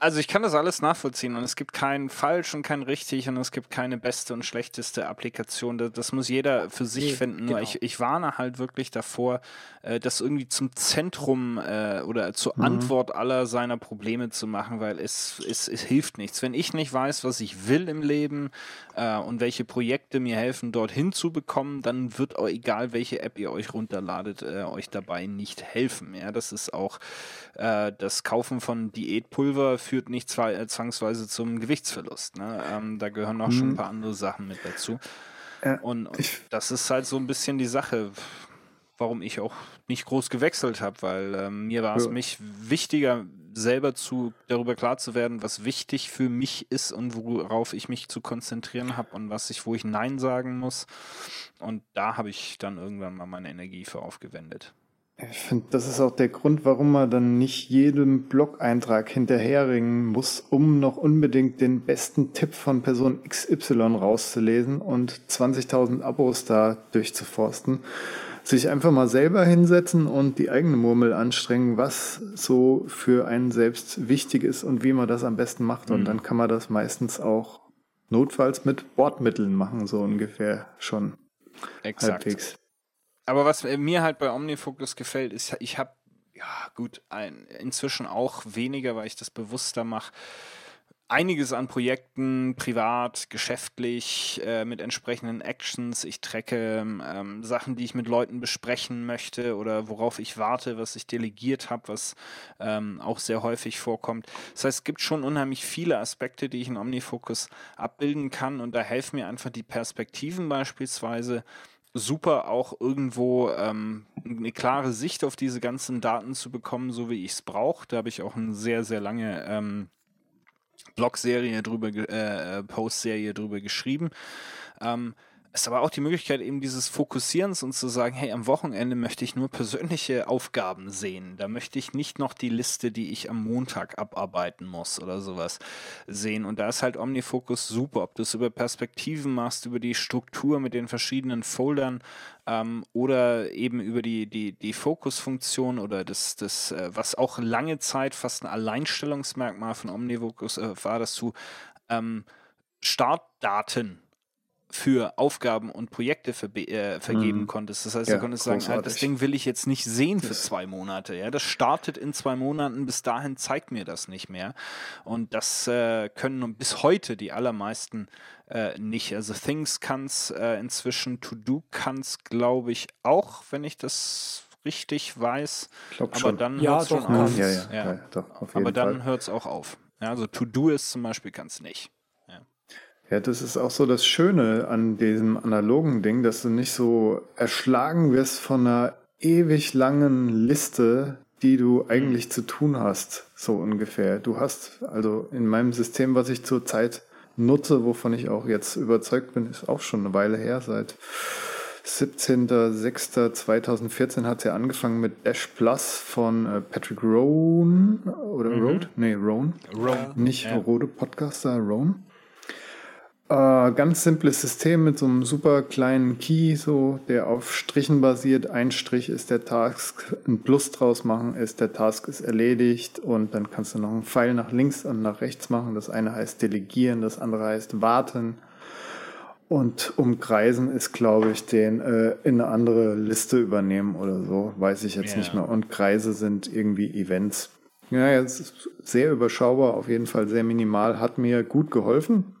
S1: also ich kann das alles nachvollziehen und es gibt kein falsch und kein richtig und es gibt keine beste und schlechteste Applikation. Das, das muss jeder für sich
S3: Nee,
S1: finden.
S3: Genau.
S1: ich, ich warne halt wirklich davor, äh, das irgendwie zum Zentrum äh, oder zur
S2: Mhm.
S1: Antwort aller seiner Probleme zu machen, weil es, es, es hilft nichts. Wenn ich nicht weiß, was ich will im Leben äh, und welche Projekte mir helfen, dorthin zu bekommen, dann wird auch egal, welche App ihr euch runterladet, äh, euch dabei nicht helfen. Ja, das ist auch äh, das Kaufen von Diätpulver führt nicht äh, zwangsweise zum Gewichtsverlust. Ne? Ähm, da gehören noch schon ein paar andere Sachen mit dazu.
S2: Ja,
S1: Und, und das ist halt so ein bisschen die Sache, warum ich auch nicht groß gewechselt habe, weil ähm, mir war es
S2: Ja.
S1: mich wichtiger, selber zu darüber klar zu werden, was wichtig für mich ist und worauf ich mich zu konzentrieren habe und was ich, wo ich Nein sagen muss. Und da habe ich dann irgendwann mal meine Energie für aufgewendet.
S2: Ich finde, das ist auch der Grund, warum man dann nicht jedem Blog-Eintrag hinterherringen muss, um noch unbedingt den besten Tipp von Person XY rauszulesen und 20.000 Abos da durchzuforsten. Sich einfach mal selber hinsetzen und die eigene Murmel anstrengen, was so für einen selbst wichtig ist und wie man das am besten macht. Und dann kann man das meistens auch notfalls mit Bordmitteln machen, so ungefähr schon
S1: Exakt.
S2: halbwegs.
S1: Aber was äh, mir halt bei Omnifocus gefällt, ist, ich habe, ja gut, ein, inzwischen auch weniger, weil ich das bewusster mache, einiges an Projekten, privat, geschäftlich, äh, mit entsprechenden Actions. Ich trecke ähm, Sachen, die ich mit Leuten besprechen möchte oder worauf ich warte, was ich delegiert habe, was ähm, auch sehr häufig vorkommt. Das heißt, es gibt schon unheimlich viele Aspekte, die ich in Omnifocus abbilden kann und da helfen mir einfach die Perspektiven beispielsweise super auch irgendwo ähm, eine klare Sicht auf diese ganzen Daten zu bekommen, so wie ich es brauche. Da habe ich auch eine sehr, sehr lange ähm, Blog-Serie drüber, äh, äh, Post-Serie drüber geschrieben. Ähm, ist aber auch die Möglichkeit eben dieses Fokussierens und zu sagen, hey, am Wochenende möchte ich nur persönliche Aufgaben sehen. Da möchte ich nicht noch die Liste, die ich am Montag abarbeiten muss oder sowas sehen. Und da ist halt OmniFocus super, ob du es über Perspektiven machst, über die Struktur mit den verschiedenen Foldern ähm, oder eben über die, die, die Fokusfunktion oder das, das äh, was auch lange Zeit fast ein Alleinstellungsmerkmal von OmniFocus äh, war, dass du ähm, Startdaten für Aufgaben und Projekte verbe- äh, vergeben
S2: Mhm.
S1: konntest. Das heißt,
S2: Ja,
S1: du konntest sagen, ah, das
S2: großartig.
S1: Ding will ich jetzt nicht sehen für zwei Monate. Ja, das startet in zwei Monaten. Bis dahin zeigt mir das nicht mehr. Und das äh, können bis heute die allermeisten äh, nicht. Also Things kann's äh, inzwischen, To Do kann's, glaube ich, auch, wenn ich das richtig weiß.
S2: Glaub
S1: Aber
S2: schon.
S1: dann
S3: Ja,
S1: hört's
S3: doch,
S1: schon
S2: Ja,
S1: auf.
S2: ja, ja,
S1: Ja.
S2: ja, doch, auf jeden
S1: Aber dann
S2: Fall.
S1: hört es auch auf. Ja, also To Do ist zum Beispiel kann's nicht.
S2: Ja, das ist auch so das Schöne an diesem analogen Ding, dass du nicht so erschlagen wirst von einer ewig langen Liste, die du eigentlich zu tun hast, so ungefähr. Du hast, also in meinem System, was ich zurzeit nutze, wovon ich auch jetzt überzeugt bin, ist auch schon eine Weile her, seit 17.06.2014 hat es ja angefangen mit Dash Plus von äh, Patrick Rohn oder Rode? Nee, Rohn.
S1: Rome.
S2: Nicht
S1: Ja.
S2: Rode Podcaster, Roan. Äh, ganz simples System mit so einem super kleinen Key, so der auf Strichen basiert. Ein Strich ist der Task, ein Plus draus machen ist der Task ist erledigt und dann kannst du noch einen Pfeil nach links und nach rechts machen. Das eine heißt delegieren, das andere heißt warten. Und umkreisen ist, glaube ich, den äh, in eine andere Liste übernehmen oder so, weiß ich jetzt
S1: Ja.
S2: nicht mehr. Und Kreise sind irgendwie Events. Ja, ist sehr überschaubar, auf jeden Fall sehr minimal, hat mir gut geholfen.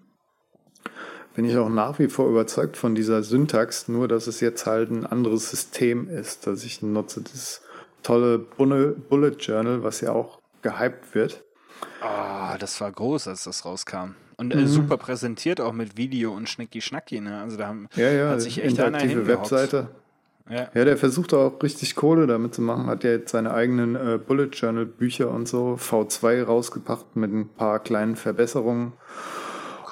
S2: Bin ich auch nach wie vor überzeugt von dieser Syntax, nur dass es jetzt halt ein anderes System ist, das ich nutze. Das tolle Bullet Journal, was ja auch gehypt wird.
S1: Ah, das war groß, als das rauskam. Und
S2: Mhm.
S1: äh, super präsentiert auch mit Video und Schnicki-Schnacki. Ne? Also da haben,
S2: Ja, ja,
S1: hat sich echt
S2: interaktive. Webseite.
S1: Ja.
S2: Ja, der versucht auch richtig Kohle damit zu machen. Hat ja jetzt seine eigenen äh, Bullet Journal Bücher und so V2 rausgebracht mit ein paar kleinen Verbesserungen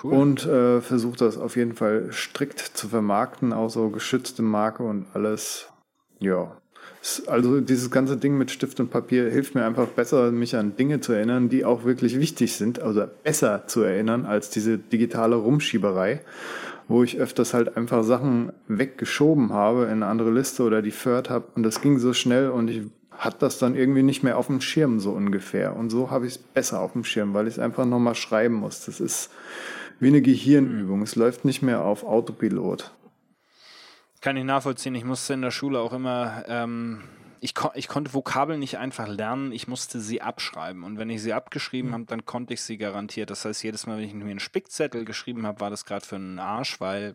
S1: Cool.
S2: und äh, versucht das auf jeden Fall strikt zu vermarkten, auch so geschützte Marke und alles. Ja. Also dieses ganze Ding mit Stift und Papier hilft mir einfach besser, mich an Dinge zu erinnern, die auch wirklich wichtig sind, also besser zu erinnern als diese digitale Rumschieberei, wo ich öfters halt einfach Sachen weggeschoben habe in eine andere Liste oder die Third habe und das ging so schnell und ich hatte das dann irgendwie nicht mehr auf dem Schirm so ungefähr und so habe ich es besser auf dem Schirm, weil ich es einfach nochmal schreiben muss. Das ist wie eine Gehirnübung. Es läuft nicht mehr auf Autopilot.
S1: Kann ich nachvollziehen. Ich musste in der Schule auch immer, ähm, ich, ko ich konnte Vokabeln nicht einfach lernen, ich musste sie abschreiben. Und wenn ich sie abgeschrieben habe, dann konnte ich sie garantiert. Das heißt, jedes Mal, wenn ich mir einen Spickzettel geschrieben habe, war das gerade für einen Arsch, weil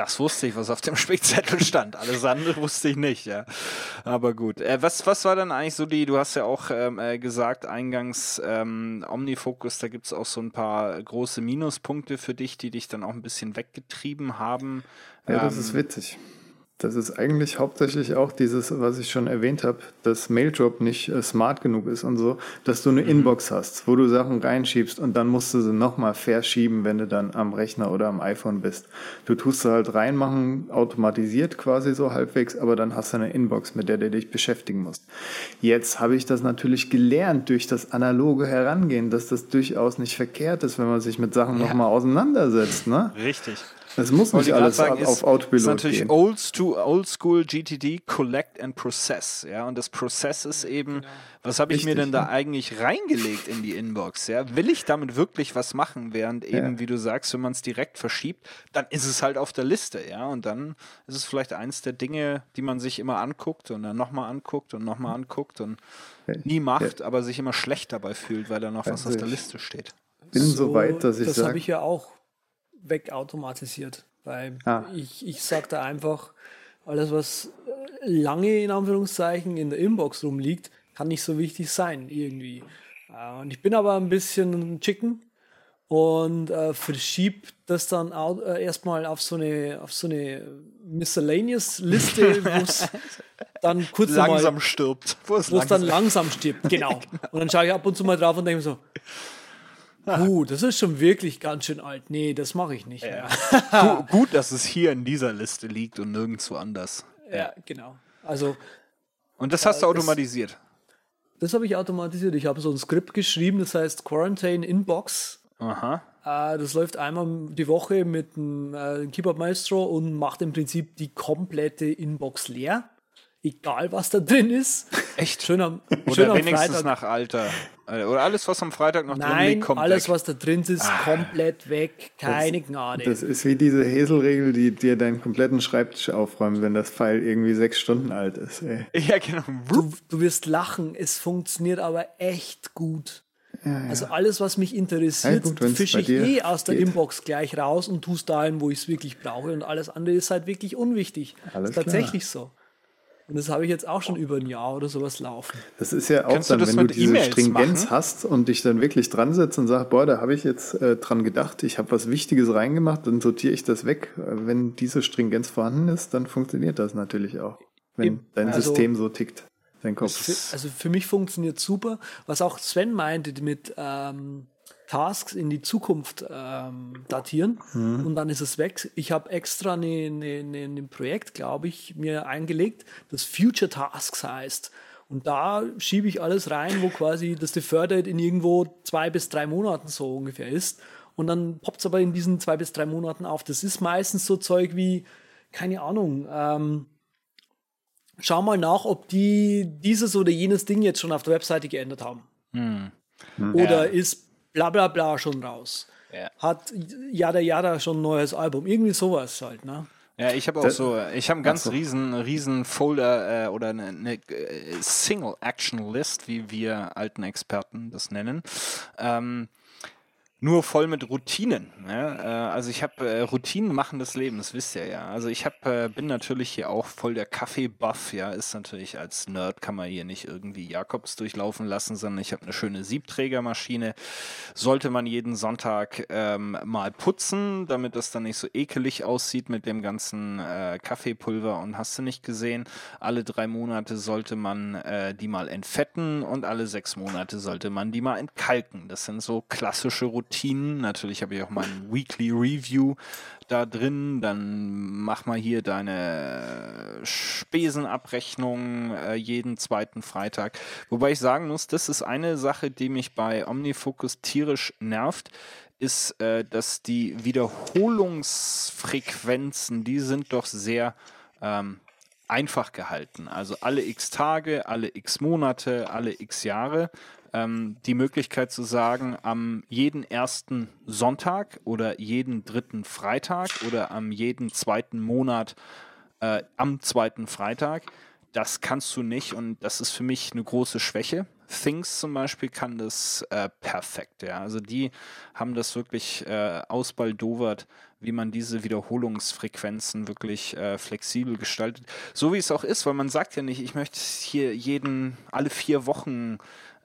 S1: das wusste ich, was auf dem (laughs) Spickzettel stand. Alles andere wusste ich nicht, ja. Aber gut. Äh, was, was war dann eigentlich so die, du hast ja auch ähm, äh, gesagt, eingangs ähm, Omnifocus, da gibt es auch so ein paar große Minuspunkte für dich, die dich dann auch ein bisschen weggetrieben haben.
S2: Ja, das
S1: Ähm,
S2: ist witzig. Das ist eigentlich hauptsächlich auch dieses, was ich schon erwähnt habe, dass Maildrop nicht äh, smart genug ist und so, dass du eine Inbox hast, wo du Sachen reinschiebst und dann musst du sie nochmal verschieben, wenn du dann am Rechner oder am iPhone bist. Du tust sie halt reinmachen, automatisiert quasi so halbwegs, aber dann hast du eine Inbox, mit der du dich beschäftigen musst. Jetzt habe ich das natürlich gelernt durch das analoge Herangehen, dass das durchaus nicht verkehrt ist, wenn man sich mit Sachen
S1: Ja.
S2: nochmal auseinandersetzt. Ne?
S1: Richtig.
S2: Es muss nicht
S1: ich
S2: alles
S1: sagen,
S2: auf
S1: ist,
S2: Autopilot
S1: ist natürlich
S2: gehen.
S1: old, old School GTD Collect and Process, ja, und das Process ist eben, was habe ich mir denn da
S2: ja.
S1: eigentlich reingelegt in die Inbox, ja? Will ich damit wirklich was machen, während eben,
S2: Ja.
S1: wie du sagst, wenn man es direkt verschiebt, dann ist es halt auf der Liste, ja, und dann ist es vielleicht eins der Dinge, die man sich immer anguckt und dann nochmal anguckt und nochmal anguckt und nie macht, aber sich immer schlecht dabei fühlt, weil da noch was auf der Liste steht.
S2: bin so weit, dass ich
S3: Das habe ich ja auch wegautomatisiert. Weil
S2: Ah.
S3: ich, ich sage da einfach, alles, was lange in Anführungszeichen in der Inbox rumliegt, kann nicht so wichtig sein irgendwie. Äh, Und ich bin aber ein bisschen chicken und äh, verschieb das dann au- äh, erstmal auf so eine auf so eine Miscellaneous-Liste, wo es (laughs) dann kurz
S1: Langsam
S3: mal,
S1: stirbt. Wo es
S3: dann
S1: langsam-
S3: stirbt, (laughs) genau. Und dann schaue ich ab und zu mal drauf und denke so, Puh, das ist schon wirklich ganz schön alt. Nee, das mache ich nicht mehr.
S1: Gu- (laughs) Gut, dass es hier in dieser Liste liegt und nirgendwo anders.
S3: Ja, genau. Also,
S1: Und das hast du automatisiert.
S3: das habe ich automatisiert. Ich habe so ein Skript geschrieben, das heißt Quarantine Inbox.
S1: Aha.
S3: Äh, das läuft einmal die Woche mit dem äh, Keyboard Maestro und macht im Prinzip die komplette Inbox leer. Egal, was da drin ist.
S1: Echt?
S3: Schön am,
S1: Oder
S3: schön am
S1: wenigstens
S3: Freitag.
S1: nach Alter. Äh, Oder alles, was am Freitag noch drin
S3: Nein,
S1: liegt, kommt
S3: alles,
S1: weg.
S3: was da drin ist, komplett weg. Keine Gnade.
S2: Das ist wie diese Häselregel, die dir deinen kompletten Schreibtisch aufräumt, wenn das Pfeil irgendwie sechs Stunden alt ist. Ey. (laughs)
S1: ja, genau.
S3: du, du wirst lachen, es funktioniert aber echt gut. Also alles, was mich interessiert,
S2: Ja,
S3: fische ich eh aus der
S2: geht.
S3: Inbox gleich raus und tue es dahin, wo ich es wirklich brauche. Und alles andere ist halt wirklich unwichtig.
S2: Alles
S3: ist tatsächlich so. Und das habe ich jetzt auch schon über ein Jahr oder sowas laufen.
S2: Das ist ja auch
S1: Kannst du
S2: dann,
S1: das
S2: wenn du diese
S1: E-Mails
S2: Stringenz
S1: machen?
S2: hast und dich dann wirklich dran setzt und sagst, boah, da habe ich jetzt äh, dran gedacht, ich habe was Wichtiges reingemacht, dann sortiere ich das weg. Äh, Wenn diese Stringenz vorhanden ist, dann funktioniert das natürlich auch. Wenn
S3: Eben.
S2: dein
S3: Also-
S2: System so tickt, dein Kopf.
S3: Für, also für mich funktioniert super. Was auch Sven meinte mit ähm, Tasks in die Zukunft ähm, datieren und dann ist es weg. Ich habe extra eine, eine, eine, ein Projekt, glaube ich, mir eingelegt, das Future Tasks heißt. Und da schiebe ich alles rein, wo quasi das Deferred Date in irgendwo zwei bis drei Monaten so ungefähr ist. Und dann poppt es aber in diesen zwei bis drei Monaten auf. Das ist meistens so Zeug wie, keine Ahnung, ähm, schau mal nach, ob die dieses oder jenes Ding jetzt schon auf der Webseite geändert haben. Oder ist bla bla bla schon raus.
S1: Ja.
S3: Hat Yada Yada schon ein neues Album. Irgendwie sowas halt, ne?
S1: Ja, ich habe auch so, ich habe einen ganz riesen, riesen Folder äh, oder eine, eine äh, Single Action List, wie wir alten Experten das nennen. Ähm, nur voll mit Routinen. Ne? Äh, also ich habe äh, Routinen machen das Leben, das wisst ihr ja. Also ich hab, äh, bin natürlich hier auch voll der Kaffee-Buff. Ja, ist natürlich als Nerd kann man hier nicht irgendwie Jakobs durchlaufen lassen, sondern ich habe eine schöne Siebträgermaschine. Sollte man jeden Sonntag ähm, mal putzen, damit das dann nicht so ekelig aussieht mit dem ganzen äh, Kaffeepulver und hast du nicht gesehen. Alle drei Monate sollte man äh, die mal entfetten und alle sechs Monate sollte man die mal entkalken. Das sind so klassische Routinen. Natürlich habe ich auch mein Weekly Review da drin. Dann mach mal hier deine Spesenabrechnung äh, jeden zweiten Freitag. Wobei ich sagen muss, das ist eine Sache, die mich bei Omnifocus tierisch nervt ist, äh, dass die Wiederholungsfrequenzen, die sind doch sehr ähm, einfach gehalten. Also alle x Tage, alle x Monate, alle x Jahre. Ähm, die Möglichkeit zu sagen, am jeden ersten Sonntag oder jeden dritten Freitag oder am jeden zweiten Monat äh, am zweiten Freitag, das kannst du nicht und das ist für mich eine große Schwäche. Things zum Beispiel kann das äh, perfekt, ja. Also die haben das wirklich äh, ausbaldowert, wie man diese Wiederholungsfrequenzen wirklich äh, flexibel gestaltet. So wie es auch ist, weil man sagt ja nicht, ich möchte hier jeden, alle vier Wochen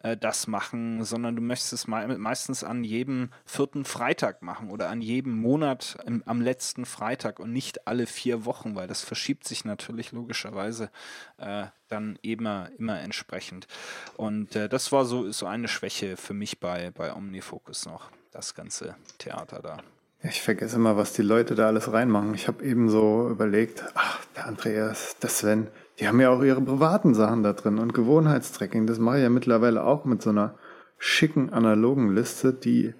S1: äh, das machen, sondern du möchtest es mei meistens an jedem vierten Freitag machen oder an jedem Monat im, am letzten Freitag und nicht alle vier Wochen, weil das verschiebt sich natürlich logischerweise äh, dann immer, immer entsprechend. Und äh, das war so, so eine Schwäche für mich bei, bei Omnifocus noch, das ganze Theater da.
S2: Ich vergesse immer, was die Leute da alles reinmachen. Ich habe eben so überlegt, ach, der Andreas, der Sven, die haben ja auch ihre privaten Sachen da drin und Gewohnheitstracking. Das mache ich ja mittlerweile auch mit so einer schicken analogen Liste, die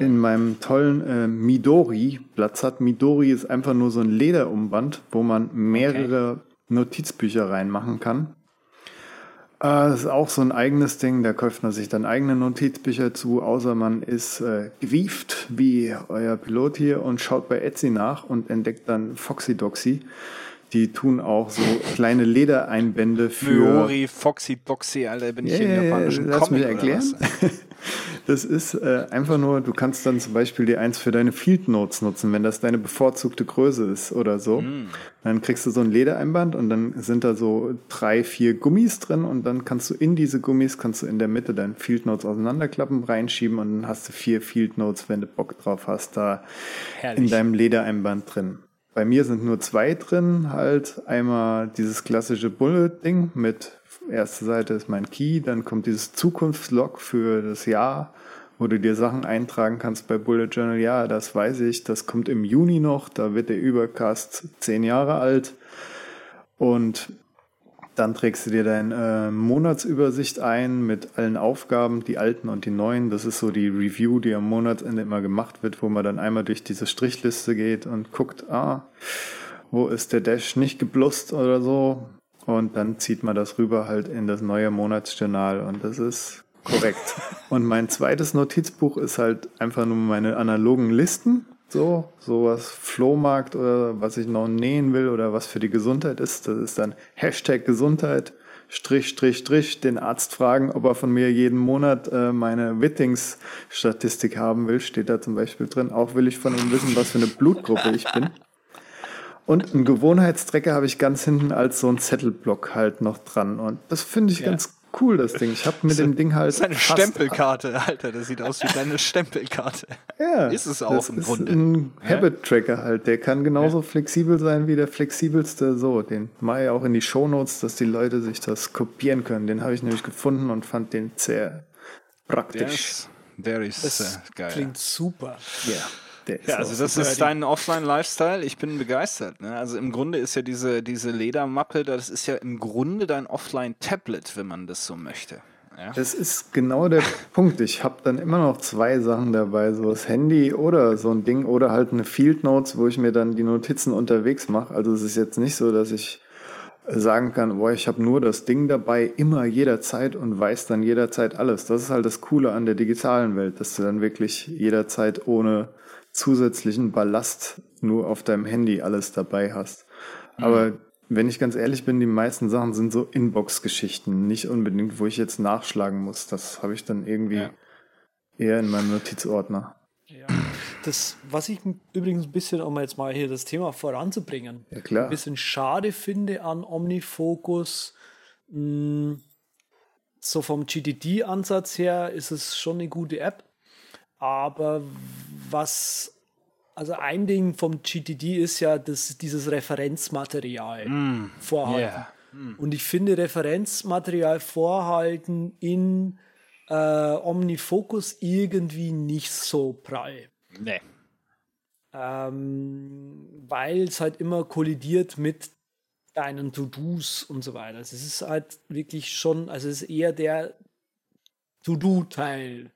S2: in meinem tollen äh, Midori Platz hat. Midori ist einfach nur so ein Lederumband, wo man mehrere Notizbücher reinmachen kann. Äh, Das ist auch so ein eigenes Ding, da kauft man sich dann eigene Notizbücher zu, außer man ist äh, gewieft wie euer Pilot hier und schaut bei Etsy nach und entdeckt dann Foxy Doxy. Die tun auch so kleine Ledereinbände für.
S1: Myori, Foxy, Doxy, Alter, bin ich hier im japanischen
S2: lass
S1: Comic
S2: mich erklären. (laughs) Das ist äh, einfach nur, du kannst dann zum Beispiel die eins für deine Field Notes nutzen, wenn das deine bevorzugte Größe ist oder so. Dann kriegst du so ein Ledereinband und dann sind da so drei, vier Gummis drin und dann kannst du in diese Gummis, kannst du in der Mitte deine Field Notes auseinanderklappen, reinschieben und dann hast du vier Field Notes, wenn du Bock drauf hast, da
S1: Herrlich.
S2: in deinem Ledereinband drin. Bei mir sind nur zwei drin, halt einmal dieses klassische Bullet-Ding mit erste Seite ist mein Key, dann kommt dieses Zukunftslog für das Jahr wo du dir Sachen eintragen kannst bei Bullet Journal. Ja, das weiß ich, das kommt im Juni noch, da wird der Übercast zehn Jahre alt. Und dann trägst du dir deine äh, Monatsübersicht ein mit allen Aufgaben, die alten und die neuen. Das ist so die Review, die am Monatsende immer gemacht wird, wo man dann einmal durch diese Strichliste geht und guckt, ah, wo ist der Dash nicht geblust oder so. Und dann zieht man das rüber halt in das neue Monatsjournal und das ist korrekt. (laughs) und mein zweites Notizbuch ist halt einfach nur meine analogen Listen. So, sowas Flohmarkt oder was ich noch nähen will oder was für die Gesundheit ist. Das ist dann Hashtag Gesundheit. Strich, Strich, Strich, den Arzt fragen, ob er von mir jeden Monat äh, meine Wittings-Statistik haben will, steht da zum Beispiel drin. Auch will ich von ihm wissen, was für eine Blutgruppe ich bin. Und einen Gewohnheitstrecker habe ich ganz hinten als so ein Zettelblock halt noch dran. Und das finde ich ja. ganz cool, das Ding. Ich habe mit dem Ding halt. Das
S1: ist eine Stempelkarte, Alter. Das sieht aus wie deine Stempelkarte. (laughs)
S2: Ja. Ist es auch das im ist Grunde. Ein Habit-Tracker halt. Der kann genauso ja. flexibel sein wie der flexibelste. So, den mache ich auch in die Shownotes, dass die Leute sich das kopieren können. Den habe ich nämlich gefunden und fand den sehr praktisch.
S1: Der ist, der ist
S3: das
S1: geil.
S3: Klingt super.
S2: Ja.
S1: Ja, also das ist dein Offline-Lifestyle. Ich bin begeistert. Ne? Also im Grunde ist ja diese, diese Ledermappe, das ist ja im Grunde dein Offline-Tablet, wenn man das so möchte. Ja.
S2: Das ist genau der Punkt. Ich habe dann immer noch zwei Sachen dabei, so das Handy oder so ein Ding oder halt eine Field Notes, wo ich mir dann die Notizen unterwegs mache. Also es ist jetzt nicht so, dass ich sagen kann, boah, ich habe nur das Ding dabei, immer jederzeit und weiß dann jederzeit alles. Das ist halt das Coole an der digitalen Welt, dass du dann wirklich jederzeit ohne zusätzlichen Ballast nur auf deinem Handy alles dabei hast. Mhm. Aber wenn ich ganz ehrlich bin, die meisten Sachen sind so Inbox-Geschichten, nicht unbedingt, wo ich jetzt nachschlagen muss. Das habe ich dann irgendwie ja. eher in meinem Notizordner.
S3: Ja. Das, was ich übrigens ein bisschen, um jetzt mal hier das Thema voranzubringen,
S2: ja, klar.
S3: ein bisschen schade finde an OmniFocus, mh, so vom GTD-Ansatz her ist es schon eine gute App, aber was, also ein Ding vom GTD ist ja das, dieses Referenzmaterial mm, vorhalten. Yeah. Mm. Und ich finde Referenzmaterial vorhalten in äh, Omnifocus irgendwie nicht so prall.
S1: Nee.
S3: Ähm, weil es halt immer kollidiert mit deinen To-Dos und so weiter. Also es ist halt wirklich schon, also es ist eher der To-Do-Teil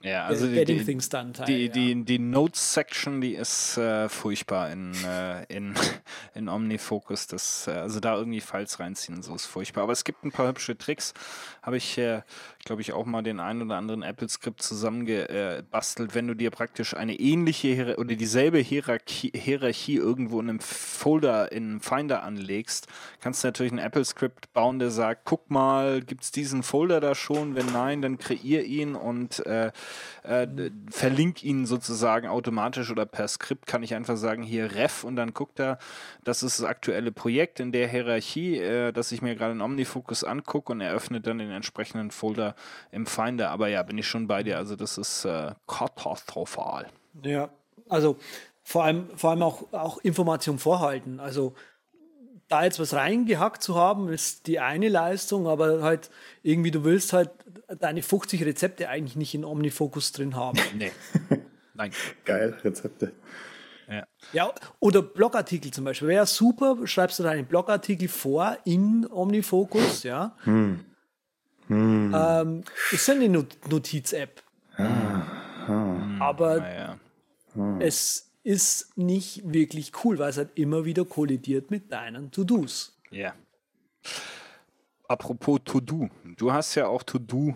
S1: ja, also die,
S3: Things Done
S1: Teil, die, ja. die, die Notes-Section, die ist äh, furchtbar in, äh, in, (laughs) in OmniFocus. Das, äh, also da irgendwie Files reinziehen, so ist furchtbar. Aber es gibt ein paar hübsche Tricks. Habe ich, äh, glaube ich, auch mal den einen oder anderen Apple-Script zusammengebastelt. Wenn du dir praktisch eine ähnliche Hier oder dieselbe Hierarchie, Hierarchie irgendwo in einem Folder, in einem Finder anlegst, kannst du natürlich ein Apple-Script bauen, der sagt, guck mal, gibt es diesen Folder da schon? Wenn nein, dann kreier ihn und äh, äh, verlink ihn sozusagen automatisch oder per Skript kann ich einfach sagen, hier ref und dann guckt er, das ist das aktuelle Projekt in der Hierarchie, äh, das ich mir gerade in Omnifocus angucke und er öffnet dann den entsprechenden Folder im Finder. Aber ja, bin ich schon bei dir, also das ist äh, katastrophal.
S3: Ja, also vor allem, vor allem auch, auch Information vorhalten. Also da jetzt was reingehackt zu haben, ist die eine Leistung, aber halt irgendwie, du willst halt deine 50 Rezepte eigentlich nicht in Omnifocus drin haben.
S1: Nee. Nein. (laughs)
S2: Geil, Rezepte.
S3: Ja. ja, oder Blogartikel zum Beispiel. Wäre super, schreibst du deinen Blogartikel vor in Omnifocus, ja. Hm. Hm. Ähm, ist ja eine Notiz-App. Ah. Ah. Aber ah, ja. es ist nicht wirklich cool, weil es halt immer wieder kollidiert mit deinen To-Dos.
S1: Ja. Apropos To-Do. Du hast ja auch To-Do.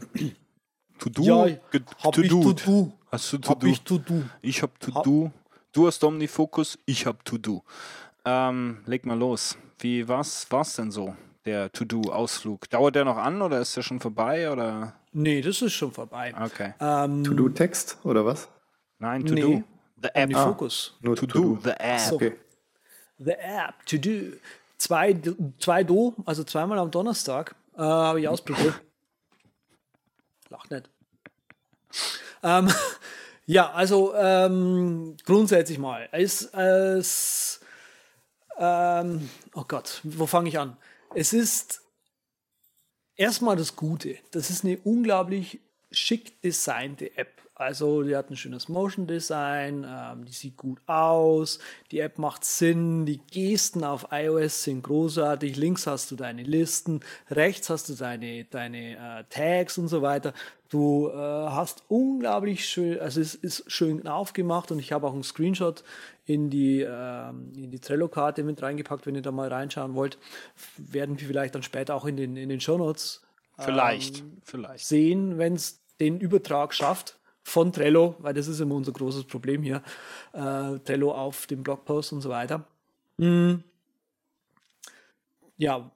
S1: (clears throat)
S3: To-Do? Ja, hab to ich To-Do.
S1: Hast du To-Do? Hab ich To-Do. Ich hab To-Do. Du hast Omnifocus, ich hab To-Do. Ähm, leg mal los. Wie war's, war's denn so, der To-Do-Ausflug? Dauert der noch an oder ist der schon vorbei? Oder?
S3: Nee, das ist schon vorbei.
S1: Okay.
S2: Ähm, To-Do-Text oder was?
S1: Nein, To-Do. Nee.
S3: The App.
S1: Ah, nur To, to Do. The App.
S3: So. Okay. The App. To Do. Zwei, zwei Do, also zweimal am Donnerstag, äh, habe ich ausprobiert. Lach nicht. Ähm, (laughs) ja, also ähm, grundsätzlich mal. Es, es ähm, oh Gott, wo fange ich an? Es ist erstmal das Gute. Das ist eine unglaublich schick designte App. Also die hat ein schönes Motion Design, ähm, die sieht gut aus, die App macht Sinn, die Gesten auf iOS sind großartig, links hast du deine Listen, rechts hast du deine, deine äh, Tags und so weiter. Du äh, hast unglaublich schön, also es ist schön aufgemacht und ich habe auch einen Screenshot in die, ähm, in die Trello-Karte mit reingepackt, wenn ihr da mal reinschauen wollt. Werden wir vielleicht dann später auch in den, in den Shownotes
S1: Vielleicht,
S3: ähm,
S1: vielleicht.
S3: sehen, wenn es den Übertrag schafft von Trello, weil das ist immer unser großes Problem hier, äh, Trello auf dem Blogpost und so weiter. Mm. Ja,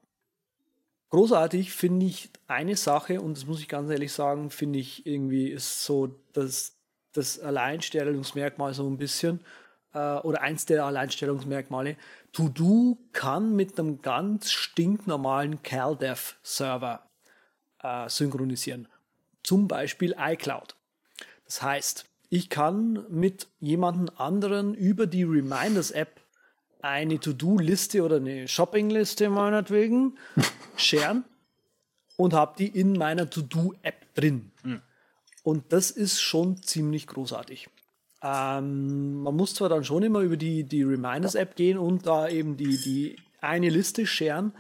S3: großartig finde ich eine Sache, und das muss ich ganz ehrlich sagen, finde ich irgendwie ist so das, das Alleinstellungsmerkmal so ein bisschen, äh, oder eins der Alleinstellungsmerkmale. To-Do kann mit einem ganz stinknormalen CalDev-Server äh, synchronisieren. Zum Beispiel iCloud. Das heißt, ich kann mit jemandem anderen über die Reminders-App eine To-Do-Liste oder eine Shopping-Liste meinetwegen (laughs) sharen und habe die in meiner To-Do-App drin. Und das ist schon ziemlich großartig. Ähm, man muss zwar dann schon immer über die, die Reminders-App gehen und da eben die, die eine Liste sharen,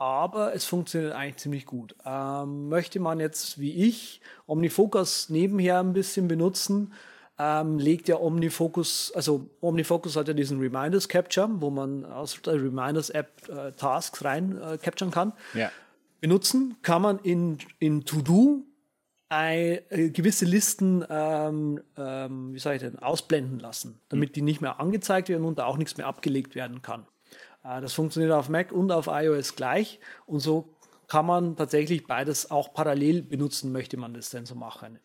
S3: aber es funktioniert eigentlich ziemlich gut. Ähm, möchte man jetzt wie ich OmniFocus nebenher ein bisschen benutzen, ähm, legt ja OmniFocus, also OmniFocus hat ja diesen Reminders Capture, wo man aus der Reminders App äh, Tasks rein äh, capturen kann.
S1: Ja.
S3: Benutzen kann man in, in To-Do ein, äh, gewisse Listen, ähm, ähm, wie sage ich denn, ausblenden lassen, damit die nicht mehr angezeigt werden und da auch nichts mehr abgelegt werden kann. Äh, das funktioniert auf Mac und auf iOS gleich und so kann man tatsächlich beides auch parallel benutzen, möchte man das denn so machen.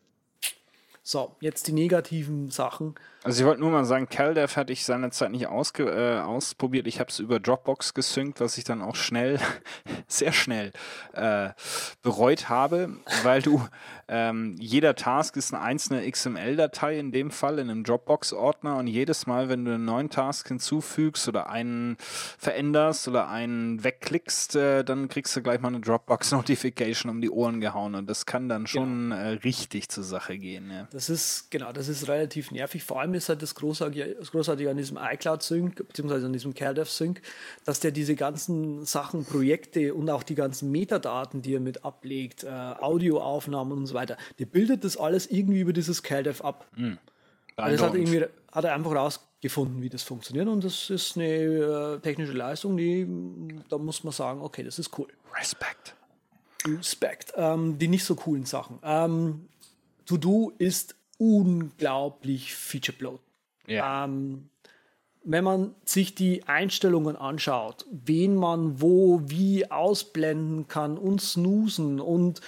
S3: So, jetzt die negativen Sachen.
S1: Also ich wollte nur mal sagen, CalDev hatte ich seinerzeit nicht ausge, äh, ausprobiert. Ich habe es über Dropbox gesynkt, was ich dann auch schnell, (laughs) sehr schnell äh, bereut habe, weil du (laughs) ähm, jeder Task ist eine einzelne XML-Datei in dem Fall in einem Dropbox-Ordner und jedes Mal, wenn du einen neuen Task hinzufügst oder einen veränderst oder einen wegklickst, äh, dann kriegst du gleich mal eine Dropbox-Notification um die Ohren gehauen und das kann dann schon äh, richtig zur Sache gehen. Ja.
S3: Das ist, genau, das ist relativ nervig. Vor allem ist halt das Großartige, das Großartige an diesem iCloud-Sync, beziehungsweise an diesem CalDev-Sync, dass der diese ganzen Sachen, Projekte und auch die ganzen Metadaten, die er mit ablegt, äh, Audioaufnahmen und so weiter, der bildet das alles irgendwie über dieses CalDev ab.
S1: Mhm.
S3: Also das hat, irgendwie, hat er einfach rausgefunden, wie das funktioniert und das ist eine äh, technische Leistung, die, da muss man sagen, okay, das ist cool.
S1: Respekt.
S3: Respekt. Ähm, die nicht so coolen Sachen. Ähm, To-Do ist unglaublich feature
S1: Ja.
S3: Ähm, wenn man sich die Einstellungen anschaut, wen man wo wie ausblenden kann und snoosen und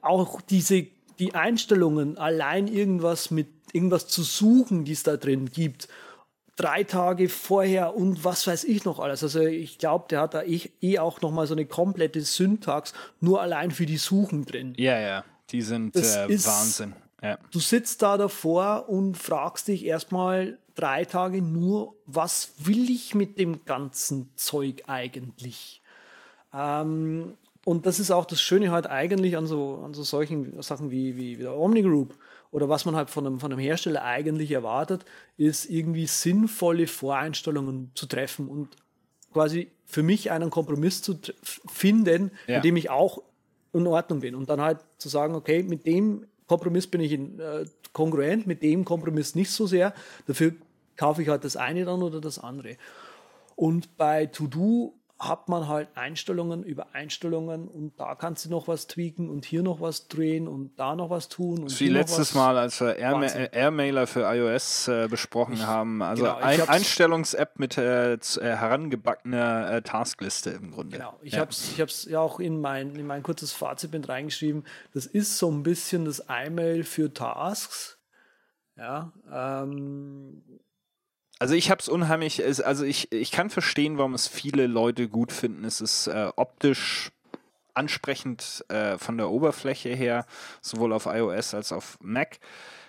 S3: auch diese die Einstellungen allein irgendwas mit irgendwas zu suchen, die es da drin gibt, drei Tage vorher und was weiß ich noch alles. Also ich glaube, der hat da eh, eh auch noch mal so eine komplette Syntax nur allein für die Suchen drin.
S1: Ja, ja, die sind äh, Wahnsinn. Ja.
S3: Du sitzt da davor und fragst dich erstmal drei Tage nur, was will ich mit dem ganzen Zeug eigentlich? Ähm, und das ist auch das Schöne halt eigentlich an so, an so solchen Sachen wie, wie, wie der Omni Group oder was man halt von einem, von einem Hersteller eigentlich erwartet, ist irgendwie sinnvolle Voreinstellungen zu treffen und quasi für mich einen Kompromiss zu finden,
S1: Ja.
S3: mit dem ich auch in Ordnung bin. Und dann halt zu sagen, okay, mit dem Kompromiss bin ich in, äh, kongruent, mit dem Kompromiss nicht so sehr. Dafür kaufe ich halt das eine dann oder das andere. Und bei To-Do hat man halt Einstellungen über Einstellungen und da kannst du noch was tweaken und hier noch was drehen und da noch was tun. Und
S1: Wie letztes. Mal, als wir äh, Airmailer für iOS äh, besprochen haben. Also
S3: genau, ich
S1: ein Einstellungs-App mit äh, äh, herangebackener äh, Taskliste im Grunde.
S3: Genau, ich
S1: ja.
S3: habe es ich hab's ja auch in mein, in mein kurzes Fazit mit reingeschrieben. Das ist so ein bisschen das iMail für Tasks. Ja, ähm,
S1: Also ich habe es unheimlich, also ich, ich kann verstehen, warum es viele Leute gut finden. Es ist äh, optisch ansprechend äh, von der Oberfläche her, sowohl auf iOS als auf Mac.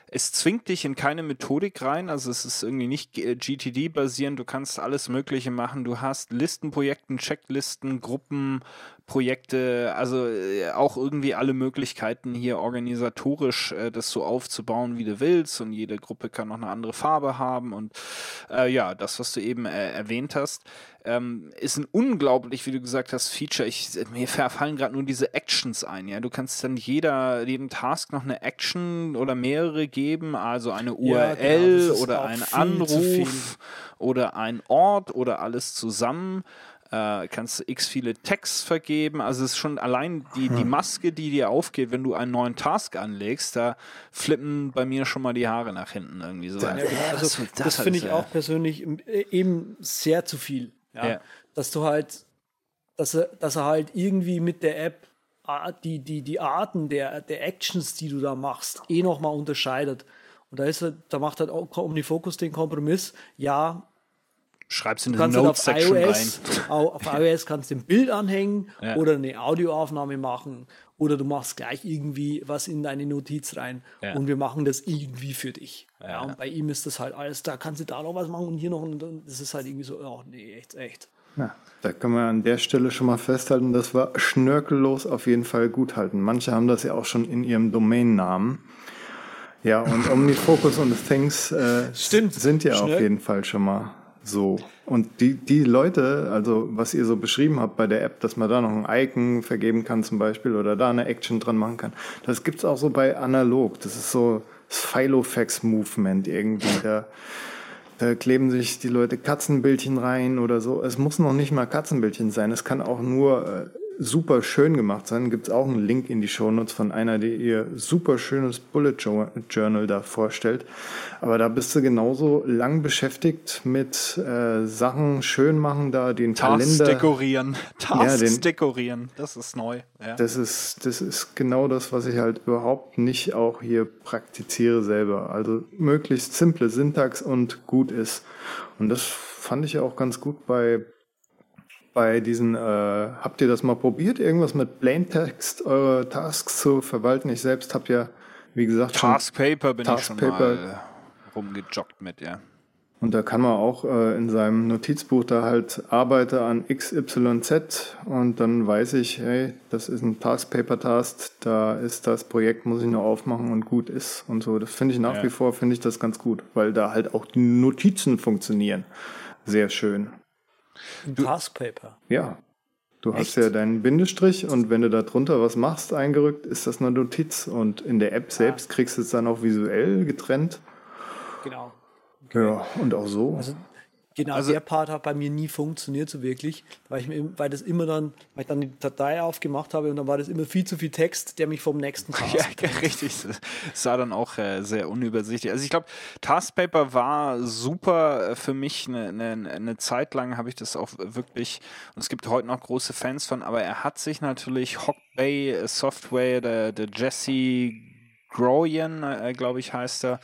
S1: Es zwingt dich in keine Methodik rein, also es ist irgendwie nicht äh, GTD-basierend, du kannst alles Mögliche machen. Du hast Listenprojekten, Checklisten, Gruppen, Projekte, also äh, auch irgendwie alle Möglichkeiten hier organisatorisch äh, das so aufzubauen, wie du willst und jede Gruppe kann noch eine andere Farbe haben und äh, ja, das, was du eben äh, erwähnt hast, ähm, ist ein unglaublich, wie du gesagt hast, Feature. Ich, mir fallen gerade nur diese Actions ein. Ja, du kannst dann jeder jedem Task noch eine Action oder mehrere geben, also eine URL ja, genau, oder ein Anruf oder ein Ort oder alles zusammen. Äh, kannst du x viele Tags vergeben. Also es ist schon allein die, die hm. Maske, die dir aufgeht, wenn du einen neuen Task anlegst, da flippen bei mir schon mal die Haare nach hinten irgendwie so. Ja, genau.
S3: Also, das, das finde ich auch persönlich äh, eben sehr zu viel. Ja? ja. Dass du halt, dass er, dass er halt irgendwie mit der App die, die, die Arten der, der Actions, die du da machst, eh nochmal unterscheidet. Und da ist er, da macht halt auch OmniFocus den Kompromiss. Ja,
S1: Schreib's in die Notes-Section rein.
S3: Auf (laughs) iOS kannst du ein Bild anhängen ja. oder eine Audioaufnahme machen oder du machst gleich irgendwie was in deine Notiz rein ja. und wir machen das irgendwie für dich. Ja. ja. und bei ihm ist das halt alles, da kannst du da noch was machen und hier noch und das ist halt irgendwie so, oh nee, echt, echt.
S2: Ja, da können wir an der Stelle schon mal festhalten, das war schnörkellos auf jeden Fall gut halten. Manche haben das ja auch schon in ihrem Domainnamen. Ja, und (laughs) OmniFocus und Things äh, Stimmt. sind ja Schnörkel. auf jeden Fall schon mal so. Und die, die Leute, also was ihr so beschrieben habt bei der App, dass man da noch ein Icon vergeben kann zum Beispiel oder da eine Action dran machen kann, das gibt's auch so bei Analog. Das ist so das Filofax-Movement irgendwie. Da, da kleben sich die Leute Katzenbildchen rein oder so. Es muss noch nicht mal Katzenbildchen sein. Es kann auch nur äh, super schön gemacht sein. Gibt es auch einen Link in die Shownotes von einer, die ihr super schönes Bullet Journal da vorstellt. Aber da bist du genauso lang beschäftigt mit äh, Sachen schön machen, da den Tasks Kalender
S1: dekorieren, Tasks ja, den, dekorieren. Das ist neu.
S2: Ja. Das ist das ist genau das, was ich halt überhaupt nicht auch hier praktiziere selber. Also möglichst simple Syntax und gut ist. Und das fand ich ja auch ganz gut bei bei diesen, äh, habt ihr das mal probiert, irgendwas mit Plaintext eure Tasks zu verwalten? Ich selbst habe ja, wie gesagt,
S1: Task Paper bin Task ich schon Paper. mal rumgejoggt mit, ja.
S2: Und da kann man auch äh, in seinem Notizbuch da halt arbeite an XYZ und dann weiß ich, hey, das ist ein Task Paper Task, da ist das Projekt, muss ich nur aufmachen und gut ist und so. Das finde ich nach ja. wie vor, finde ich das ganz gut, weil da halt auch die Notizen funktionieren. Sehr schön.
S3: Ein Taskpaper.
S2: Ja. Du Echt? hast ja deinen Bindestrich und wenn du da drunter was machst, eingerückt, ist das eine Notiz. Und in der App selbst kriegst du es dann auch visuell getrennt.
S3: Genau.
S2: Okay. Ja, und auch so.
S3: Also Genau, also, der Part hat bei mir nie funktioniert so wirklich, weil ich mir, weil das immer dann, weil ich dann die Datei aufgemacht habe und dann war das immer viel zu viel Text, der mich vom nächsten (laughs)
S1: Task. (laughs) ja, richtig. Das sah dann auch äh, sehr unübersichtlich. Also ich glaube, Taskpaper war super äh, für mich. Eine, eine, eine Zeit lang habe ich das auch wirklich, und es gibt heute noch große Fans von, aber er hat sich natürlich Hockbay Software, der, der Jesse Groyan, äh, glaube ich, heißt er.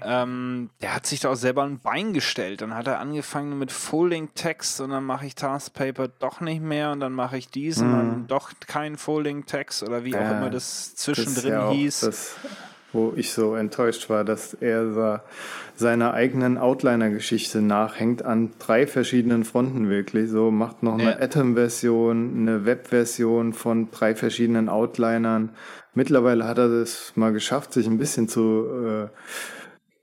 S1: Ja. Ähm, der hat sich da auch selber ein Bein gestellt. Dann hat er angefangen mit Folding Text und dann mache ich Taskpaper doch nicht mehr und dann mache ich diesen mhm. und doch kein Folding Text oder wie auch immer das zwischendrin das ja hieß. Das,
S2: wo ich so enttäuscht war, dass er seiner eigenen Outliner-Geschichte nachhängt an drei verschiedenen Fronten wirklich. So macht noch eine ja. Atom-Version, eine Web-Version von drei verschiedenen Outlinern Mittlerweile hat er es mal geschafft, sich ein bisschen zu äh,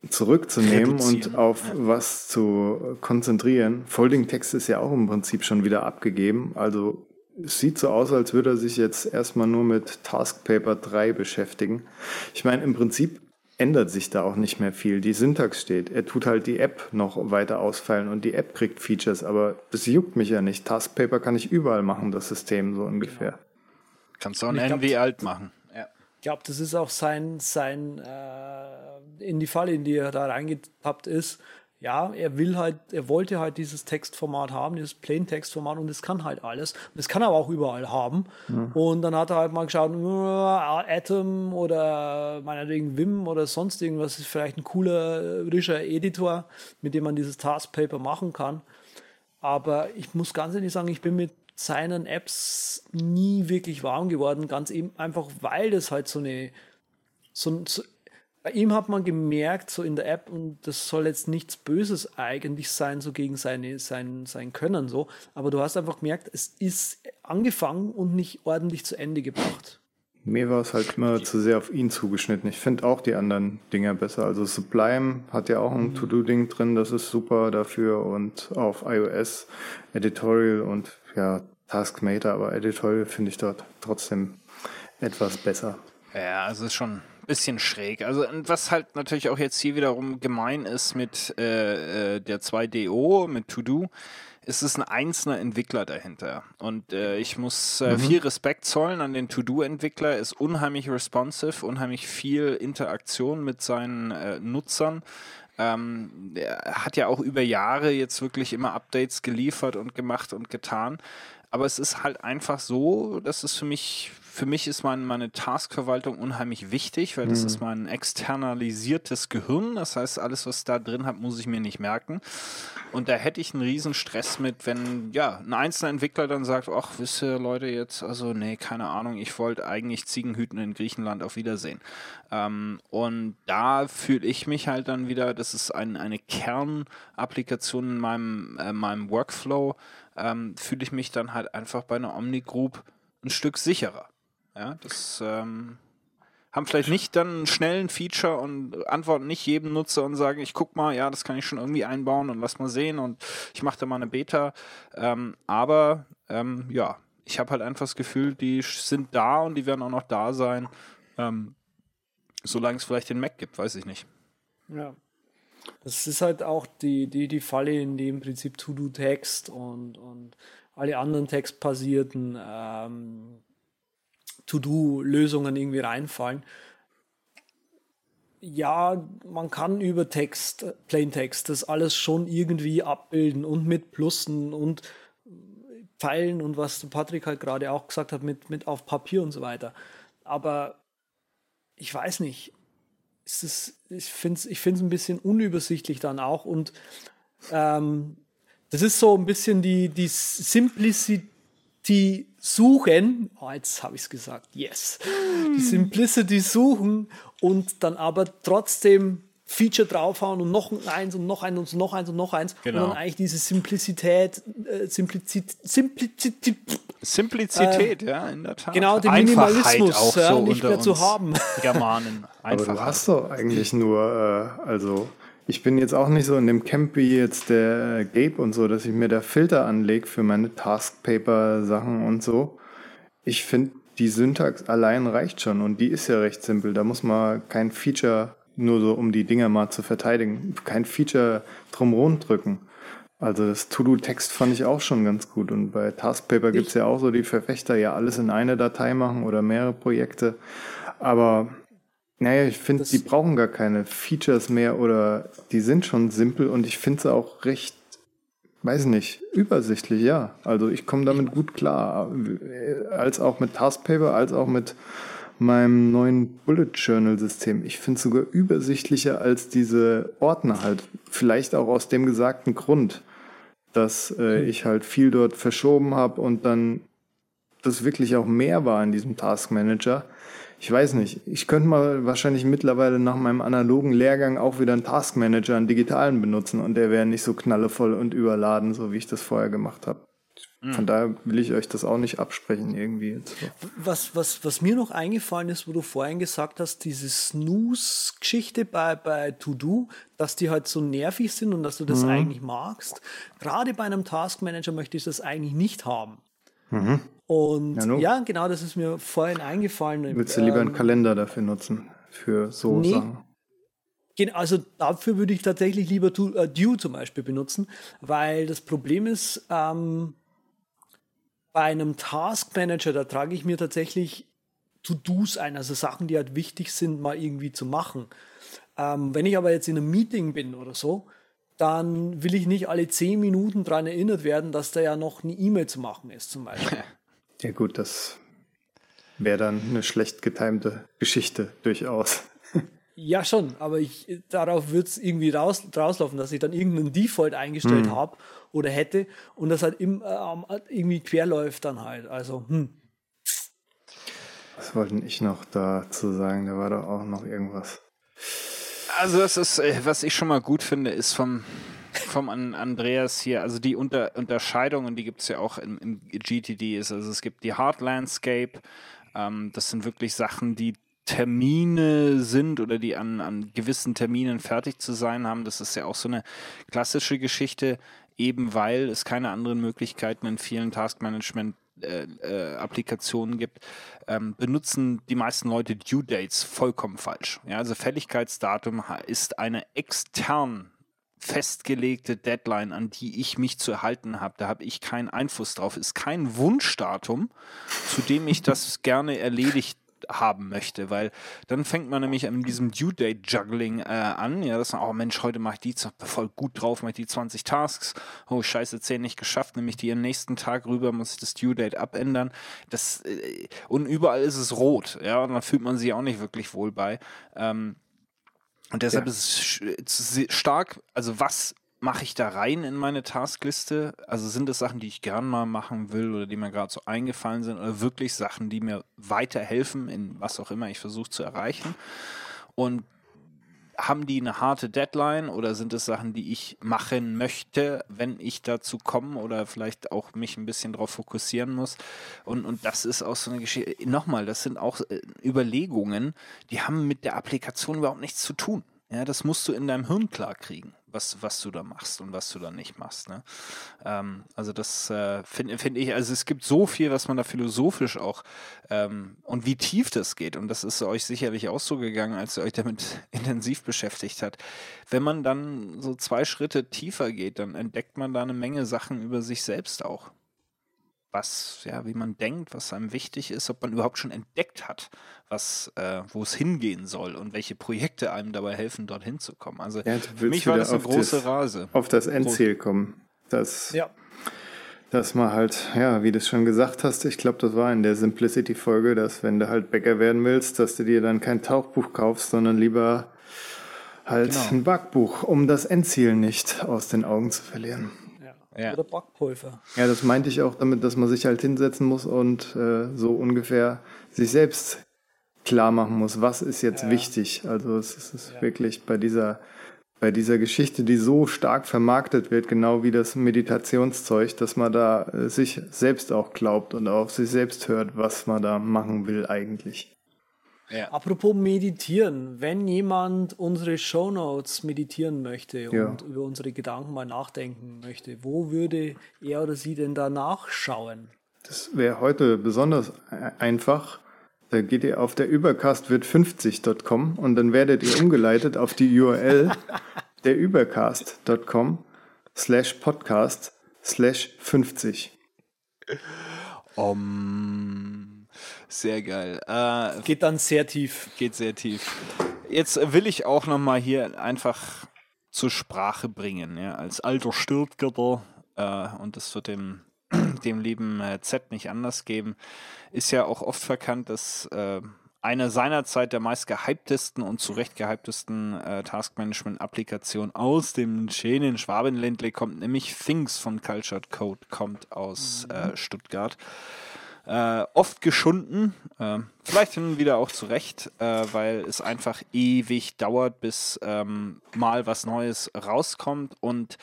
S2: zurückzunehmen und auf ja. was zu konzentrieren. Folding Text ist ja auch im Prinzip schon wieder abgegeben. Also es sieht so aus, als würde er sich jetzt erstmal nur mit Task Paper 3 beschäftigen. Ich meine, im Prinzip ändert sich da auch nicht mehr viel. Die Syntax steht. Er tut halt die App noch weiter ausfallen und die App kriegt Features, aber das juckt mich ja nicht. Task Paper kann ich überall machen, das System so ungefähr.
S1: Kannst du auch ein NV alt machen
S3: glaube, das ist auch sein, sein äh, in die Falle, in die er da reingetappt ist. Ja, er will halt, er wollte halt dieses Textformat haben, dieses Plain-Textformat und es kann halt alles. Das kann er aber auch überall haben. Mhm. Und dann hat er halt mal geschaut, Atom oder meinetwegen Vim oder sonst irgendwas ist vielleicht ein cooler, rischer Editor, mit dem man dieses Taskpaper machen kann. Aber ich muss ganz ehrlich sagen, ich bin mit seinen Apps nie wirklich warm geworden, ganz eben einfach, weil das halt so eine, so, so bei ihm hat man gemerkt, so in der App, und das soll jetzt nichts Böses eigentlich sein, so gegen seine, sein, sein Können so, aber du hast einfach gemerkt, es ist angefangen und nicht ordentlich zu Ende gebracht.
S2: Mir war es halt immer zu sehr auf ihn zugeschnitten. Ich finde auch die anderen Dinger besser. Also Sublime hat ja auch ein mhm. To-Do-Ding drin, das ist super dafür und auf iOS Editorial und ja, Taskmater, aber Editorial finde ich dort trotzdem etwas besser.
S1: Ja, also ist schon ein bisschen schräg. Also was halt natürlich auch jetzt hier wiederum gemein ist mit äh, äh der 2DO, mit To-Do, ist es ein einzelner Entwickler dahinter. Und äh, ich muss äh, mhm. viel Respekt zollen an den To-Do-Entwickler, ist unheimlich responsive, unheimlich viel Interaktion mit seinen äh, Nutzern. Ähm, er hat ja auch über Jahre jetzt wirklich immer Updates geliefert und gemacht und getan. Aber es ist halt einfach so, dass es für mich für mich ist mein, meine Taskverwaltung unheimlich wichtig, weil das mhm. ist mein externalisiertes Gehirn. Das heißt, alles, was da drin hat, muss ich mir nicht merken. Und da hätte ich einen riesen Stress mit, wenn ja ein einzelner Entwickler dann sagt, ach, wisst ihr Leute jetzt, also nee, keine Ahnung, ich wollte eigentlich Ziegenhüten in Griechenland auf Wiedersehen. Ähm, und da fühle ich mich halt dann wieder, das ist ein, eine Kernapplikation in meinem, äh, meinem Workflow, ähm, fühle ich mich dann halt einfach bei einer Omni Group ein Stück sicherer. Ja, das ähm, haben vielleicht nicht dann einen schnellen Feature und antworten nicht jedem Nutzer und sagen, ich guck mal, ja, das kann ich schon irgendwie einbauen und lass mal sehen und ich mache da mal eine Beta. Ähm, aber ähm, ja, ich habe halt einfach das Gefühl, die sind da und die werden auch noch da sein, ähm, solange es vielleicht den Mac gibt, weiß ich nicht.
S3: Ja. Das ist halt auch die, die, die Falle, in dem im Prinzip To-Do-Text und, und alle anderen textbasierten ähm, To-Do-Lösungen irgendwie reinfallen. Ja, man kann über Text, Plaintext, das alles schon irgendwie abbilden und mit Plussen und Pfeilen und was Patrick halt gerade auch gesagt hat, mit, mit auf Papier und so weiter. Aber ich weiß nicht. Es ist, ich finde es ich find's ein bisschen unübersichtlich dann auch und ähm, das ist so ein bisschen die, die Simplicity die suchen, oh, jetzt habe ich es gesagt, yes, die Simplicity suchen und dann aber trotzdem Feature draufhauen und noch eins und noch eins und noch eins und noch eins genau. und dann eigentlich diese Simplizität, äh, Simplizität, Simplizität,
S1: Simplizität, äh, ja, in der Tat.
S3: Genau, den Minimalismus auch ja, so nicht mehr zu haben.
S1: Germanen.
S2: Einfach. Aber du hast doch eigentlich nur, äh, also ich bin jetzt auch nicht so in dem Camp wie jetzt der Gabe und so, dass ich mir da Filter anlege für meine Taskpaper-Sachen und so. Ich finde, die Syntax allein reicht schon und die ist ja recht simpel. Da muss man kein Feature, nur so um die Dinger mal zu verteidigen, kein Feature drumherum drücken. Also das To-Do-Text fand ich auch schon ganz gut. Und bei Taskpaper gibt's ja auch so die Verfechter, ja alles in eine Datei machen oder mehrere Projekte. Aber naja, ich finde, die brauchen gar keine Features mehr oder die sind schon simpel und ich finde sie auch recht, weiß nicht, übersichtlich, ja. Also ich komme damit gut klar. Als auch mit Taskpaper, als auch mit meinem neuen Bullet Journal System. Ich finde es sogar übersichtlicher als diese Ordner halt. Vielleicht auch aus dem gesagten Grund, dass äh, hm. ich halt viel dort verschoben habe und dann das wirklich auch mehr war in diesem Task Manager ich weiß nicht, ich könnte mal wahrscheinlich mittlerweile nach meinem analogen Lehrgang auch wieder einen Taskmanager, einen digitalen benutzen und der wäre nicht so knallevoll und überladen, so wie ich das vorher gemacht habe. Mhm. Von daher will ich euch das auch nicht absprechen irgendwie. Jetzt.
S3: Was, was, was mir noch eingefallen ist, wo du vorhin gesagt hast, diese Snooze-Geschichte bei, bei To-Do, dass die halt so nervig sind und dass du das mhm. eigentlich magst. Gerade bei einem Taskmanager möchte ich das eigentlich nicht haben. Mhm. Und ja, ja, genau, das ist mir vorhin eingefallen.
S2: Würdest du lieber einen ähm, Kalender dafür nutzen, für so nee, Sachen?
S3: Also dafür würde ich tatsächlich lieber äh, Due zum Beispiel benutzen, weil das Problem ist, ähm, bei einem Task Manager, da trage ich mir tatsächlich To-Dos ein, also Sachen, die halt wichtig sind, mal irgendwie zu machen. Ähm, wenn ich aber jetzt in einem Meeting bin oder so, dann will ich nicht alle zehn Minuten daran erinnert werden, dass da ja noch eine E-Mail zu machen ist, zum Beispiel. (laughs)
S2: Ja gut, das wäre dann eine schlecht getimte Geschichte durchaus. (laughs)
S3: Ja, schon, aber ich, darauf wird es irgendwie raus, rauslaufen, dass ich dann irgendeinen Default eingestellt hm. habe oder hätte und das halt im, äh, irgendwie querläuft dann halt. Also, hm.
S2: Was wollte ich noch dazu sagen? Da war doch auch noch irgendwas.
S1: also das ist, äh, was ich schon mal gut finde, ist vom, vom Andreas hier, also die Unter Unterscheidung, die gibt es ja auch im, im, GTD, ist, also es gibt die Hard Landscape, ähm, das sind wirklich Sachen, die Termine sind oder die an, an gewissen Terminen fertig zu sein haben. Das ist ja auch so eine klassische Geschichte, eben weil es keine anderen Möglichkeiten in vielen Taskmanagement äh, äh, Applikationen gibt, ähm, benutzen die meisten Leute Due Dates vollkommen falsch. Ja, also Fälligkeitsdatum ist eine extern festgelegte Deadline, an die ich mich zu erhalten habe. Da habe ich keinen Einfluss drauf. Ist kein Wunschdatum, zu dem ich das (laughs) gerne erledigt haben möchte, weil dann fängt man nämlich an diesem Due Date Juggling äh, an. Ja, das ist, oh Mensch, heute mache ich die voll gut drauf, mache ich die 20 Tasks. Oh Scheiße, 10 nicht geschafft, nämlich die am nächsten Tag rüber, muss ich das Due Date abändern. Das, äh, und überall ist es rot, ja, und dann fühlt man sich auch nicht wirklich wohl bei. Ähm, und deshalb ja. ist es stark, also was mache ich da rein in meine Taskliste? Also sind das Sachen, die ich gern mal machen will oder die mir gerade so eingefallen sind oder wirklich Sachen, die mir weiterhelfen in was auch immer ich versuche zu erreichen? Und haben die eine harte Deadline oder sind es Sachen, die ich machen möchte, wenn ich dazu komme oder vielleicht auch mich ein bisschen darauf fokussieren muss? Und, und das ist auch so eine Geschichte. Nochmal, das sind auch äh, Überlegungen, die haben mit der Applikation überhaupt nichts zu tun. Ja, das musst du in deinem Hirn klar kriegen, was, was du da machst und was du da nicht machst. Ne? Ähm, also das äh, finde find ich, also es gibt so viel, was man da philosophisch auch ähm, und wie tief das geht. Und das ist euch sicherlich auch so gegangen, als ihr euch damit (laughs) intensiv beschäftigt habt. Wenn man dann so zwei Schritte tiefer geht, dann entdeckt man da eine Menge Sachen über sich selbst auch was, ja, wie man denkt, was einem wichtig ist, ob man überhaupt schon entdeckt hat, was, äh, wo es hingehen soll und welche Projekte einem dabei helfen, dorthin zu kommen. Also ja, für mich war das eine große
S2: das,
S1: Rase.
S2: Auf das Endziel kommen. Das, ja. Dass man halt, ja, wie du es schon gesagt hast, ich glaube, das war in der Simplicity-Folge, dass wenn du halt Bäcker werden willst, dass du dir dann kein Tauchbuch kaufst, sondern lieber halt genau. ein Backbuch, um das Endziel nicht aus den Augen zu verlieren
S3: ja. oder Backpulver.
S2: Ja, das meinte ich auch damit, dass man sich halt hinsetzen muss und äh, so ungefähr sich selbst klar machen muss, was ist jetzt ja. wichtig. Also es ist ja. wirklich bei dieser bei dieser Geschichte, die so stark vermarktet wird, genau wie das Meditationszeug, dass man da äh, sich selbst auch glaubt und auf sich selbst hört, was man da machen will eigentlich.
S3: Ja. Apropos meditieren, wenn jemand unsere Shownotes meditieren möchte ja. und über unsere Gedanken mal nachdenken möchte, wo würde er oder sie denn da nachschauen?
S2: Das wäre heute besonders einfach. Da geht ihr auf der übercastwirt50.com und dann werdet ihr umgeleitet auf die URL (laughs) der übercast.com slash podcast slash 50.
S1: Um sehr geil. Äh,
S3: geht dann sehr tief.
S1: Geht sehr tief. Jetzt will ich auch noch mal hier einfach zur Sprache bringen, ja, als alter Stuttgarter äh, und das wird dem (clears throat) dem lieben äh, Z nicht anders geben, ist ja auch oft verkannt, dass äh, eine seinerzeit der meist gehyptesten und zu Recht gehyptesten äh, Taskmanagement-Applikationen aus dem schönen Schwabenländle kommt, nämlich Things von Cultured Code, kommt aus äh, Stuttgart äh, oft geschunden, äh, vielleicht hin und wieder auch zurecht, äh, weil es einfach ewig dauert, bis ähm, mal was Neues rauskommt und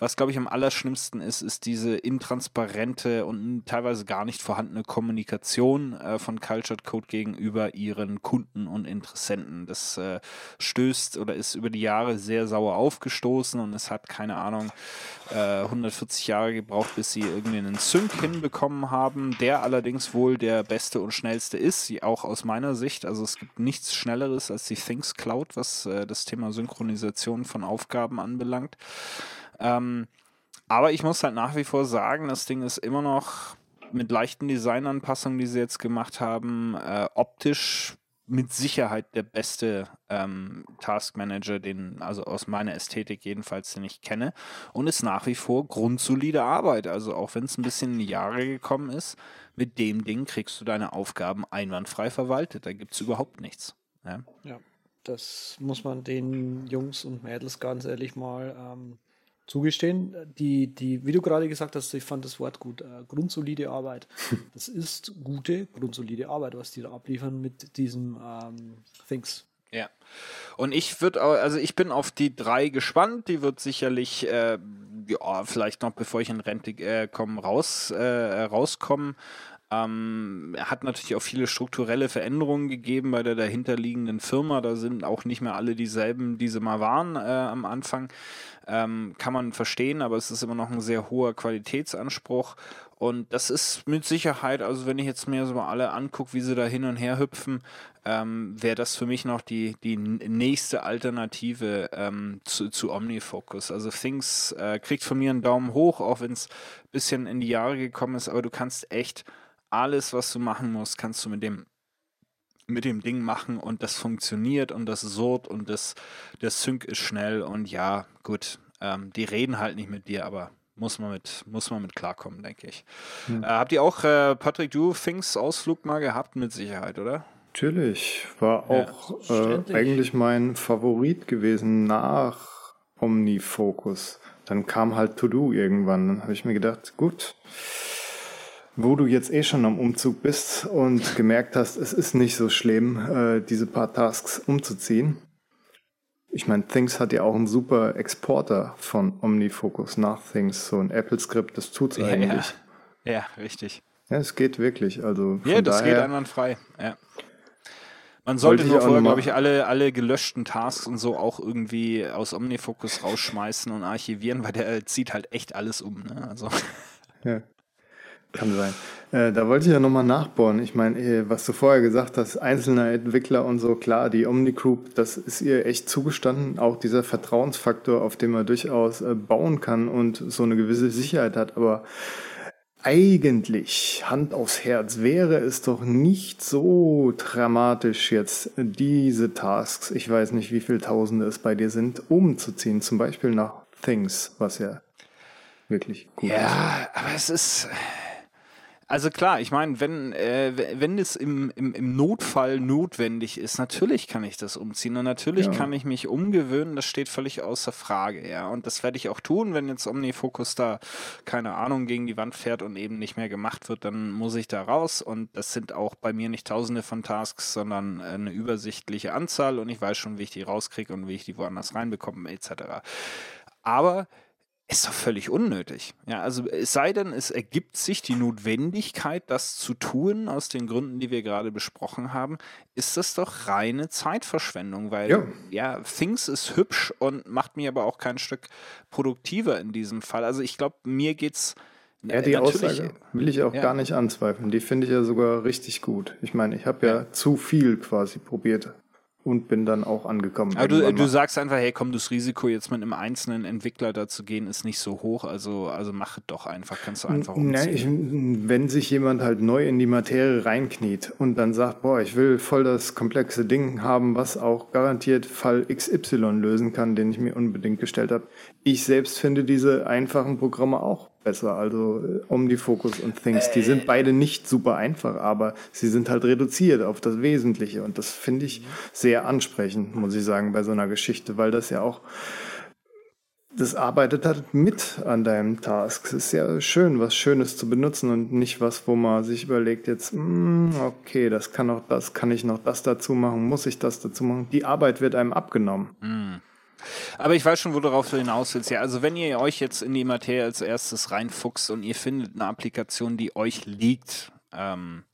S1: was, glaube ich, am allerschlimmsten ist, ist diese intransparente und teilweise gar nicht vorhandene Kommunikation äh, von Cultured Code gegenüber ihren Kunden und Interessenten. Das äh, stößt oder ist über die Jahre sehr sauer aufgestoßen und es hat, keine Ahnung, äh, 140 Jahre gebraucht, bis sie irgendwie einen Sync hinbekommen haben, der allerdings wohl der beste und schnellste ist, auch aus meiner Sicht. Also es gibt nichts Schnelleres als die Things Cloud, was äh, das Thema Synchronisation von Aufgaben anbelangt. Ähm, aber ich muss halt nach wie vor sagen, das Ding ist immer noch mit leichten Designanpassungen, die sie jetzt gemacht haben, äh, optisch mit Sicherheit der beste ähm, Taskmanager, den, also aus meiner Ästhetik jedenfalls, den ich kenne. Und ist nach wie vor grundsolide Arbeit. Also auch wenn es ein bisschen in die Jahre gekommen ist, mit dem Ding kriegst du deine Aufgaben einwandfrei verwaltet. Da gibt es überhaupt nichts. Ja?
S3: ja? das muss man den Jungs und Mädels ganz ehrlich mal ähm, zugestehen. Die, die, wie du gerade gesagt hast, ich fand das Wort gut, äh, grundsolide Arbeit. (laughs) Das ist gute, grundsolide Arbeit, was die da abliefern mit diesem ähm, Things.
S1: Ja. Und ich würde, also ich bin auf die drei gespannt. Die wird sicherlich, äh, ja, vielleicht noch bevor ich in Rente äh, komme, raus, äh, rauskommen. Ähm, hat natürlich auch viele strukturelle Veränderungen gegeben bei der dahinterliegenden Firma. Da sind auch nicht mehr alle dieselben, die sie mal waren äh, am Anfang. Ähm, kann man verstehen, aber es ist immer noch ein sehr hoher Qualitätsanspruch. Und das ist mit Sicherheit, also wenn ich jetzt mir so mal alle angucke, wie sie da hin und her hüpfen, ähm, wäre das für mich noch die, die nächste Alternative ähm, zu, zu OmniFocus. Also Things äh, kriegt von mir einen Daumen hoch, auch wenn es ein bisschen in die Jahre gekommen ist, aber du kannst echt alles, was du machen musst, kannst du mit dem mit dem Ding machen und das funktioniert und das surrt und das, der Sync ist schnell und ja, gut, ähm, die reden halt nicht mit dir, aber muss man mit, muss man mit klarkommen, denke ich. Hm. Äh, habt ihr auch, äh, Patrick, du Finks Ausflug mal gehabt mit Sicherheit, oder?
S2: Natürlich, war auch ja, äh, eigentlich mein Favorit gewesen nach Omnifocus. Dann kam halt To Do irgendwann. Dann habe ich mir gedacht, gut, wo du jetzt eh schon am Umzug bist und gemerkt hast, es ist nicht so schlimm, äh, diese paar Tasks umzuziehen. Ich meine, Things hat ja auch einen super Exporter von OmniFocus nach Things, so ein Apple-Skript, das tut's
S1: ja,
S2: eigentlich.
S1: Ja. ja, richtig.
S2: Ja, es geht wirklich. Also
S1: ja, das geht einwandfrei. Ja. Man sollte nur vorher, glaube ich, alle, alle gelöschten Tasks und so auch irgendwie aus OmniFocus rausschmeißen und archivieren, weil der zieht halt echt alles um. Ne? Also.
S2: Ja. Kann sein. Äh, da wollte ich ja nochmal nachbohren. Ich meine, äh, was du vorher gesagt hast, einzelne Entwickler und so, klar, die Omni Group, das ist ihr echt zugestanden. Auch dieser Vertrauensfaktor, auf den man durchaus äh, bauen kann und so eine gewisse Sicherheit hat. Aber eigentlich, Hand aufs Herz, wäre es doch nicht so dramatisch jetzt diese Tasks, ich weiß nicht, wie viele Tausende es bei dir sind, umzuziehen. Zum Beispiel nach Things, was ja wirklich gut
S1: ja, ist. Ja, aber es ist also klar, ich meine, wenn, äh, wenn es im, im, im Notfall notwendig ist, natürlich kann ich das umziehen und natürlich ja. kann ich mich umgewöhnen, das steht völlig außer Frage, ja. Und das werde ich auch tun, wenn jetzt OmniFocus da, keine Ahnung, gegen die Wand fährt und eben nicht mehr gemacht wird, dann muss ich da raus und das sind auch bei mir nicht tausende von Tasks, sondern eine übersichtliche Anzahl und ich weiß schon, wie ich die rauskriege und wie ich die woanders reinbekomme, etc. Aber ist doch völlig unnötig. Ja, also es sei denn, es ergibt sich die Notwendigkeit, das zu tun, aus den Gründen, die wir gerade besprochen haben, ist das doch reine Zeitverschwendung, weil ja, ja Things ist hübsch und macht mich aber auch kein Stück produktiver in diesem Fall. Also ich glaube, mir geht's
S2: ja, die Aussage will ich auch ja. gar nicht anzweifeln. Die finde ich ja sogar richtig gut. Ich meine, ich habe ja, ja, zu viel quasi probiert und bin dann auch angekommen.
S1: Aber du, du sagst einfach, hey, komm, das Risiko jetzt mit einem einzelnen Entwickler da zu gehen, ist nicht so hoch, also, also mach es doch einfach, kannst du einfach umziehen.
S2: Ich, wenn sich jemand halt neu in die Materie reinkniet und dann sagt, boah, ich will voll das komplexe Ding haben, was auch garantiert Fall XY lösen kann, den ich mir unbedingt gestellt habe. Ich selbst finde diese einfachen Programme auch besser. Also äh, OmniFocus und Things, die sind beide nicht super einfach, aber sie sind halt reduziert auf das Wesentliche. Und das finde ich sehr ansprechend, muss ich sagen, bei so einer Geschichte, weil das ja auch das arbeitet halt mit an deinem Task. Es ist ja schön, was Schönes zu benutzen und nicht was, wo man sich überlegt, jetzt, mm, okay, das kann auch das, kann ich noch das dazu machen, muss ich das dazu machen. Die Arbeit wird einem abgenommen. Mm.
S1: Aber ich weiß schon, wo du hinaus willst. Ja, also wenn ihr euch jetzt in die Materie als erstes reinfuchst und ihr findet eine Applikation, die euch liegt, ähm,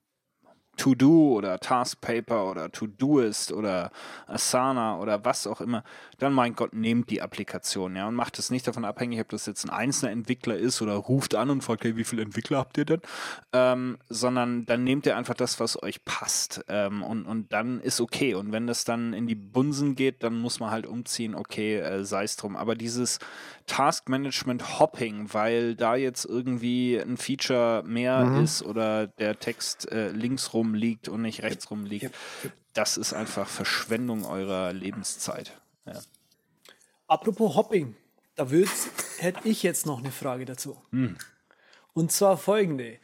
S1: To-Do oder Task Paper oder To-Doist oder Asana oder was auch immer, dann mein Gott, nehmt die Applikation, ja, und macht es nicht davon abhängig, ob das jetzt ein einzelner Entwickler ist oder ruft an und fragt, hey, wie viele Entwickler habt ihr denn? Ähm, sondern dann nehmt ihr einfach das, was euch passt ähm, und, und dann ist okay. Und wenn das dann in die Bunsen geht, dann muss man halt umziehen, okay, äh, sei es drum. Aber dieses Task Management Hopping, weil da jetzt irgendwie ein Feature mehr mhm. ist oder der Text äh, links rum liegt und nicht rechts rum liegt, das ist einfach Verschwendung eurer Lebenszeit. Ja.
S3: Apropos Hopping, da hätte ich jetzt noch eine Frage dazu. Hm. Und zwar folgende.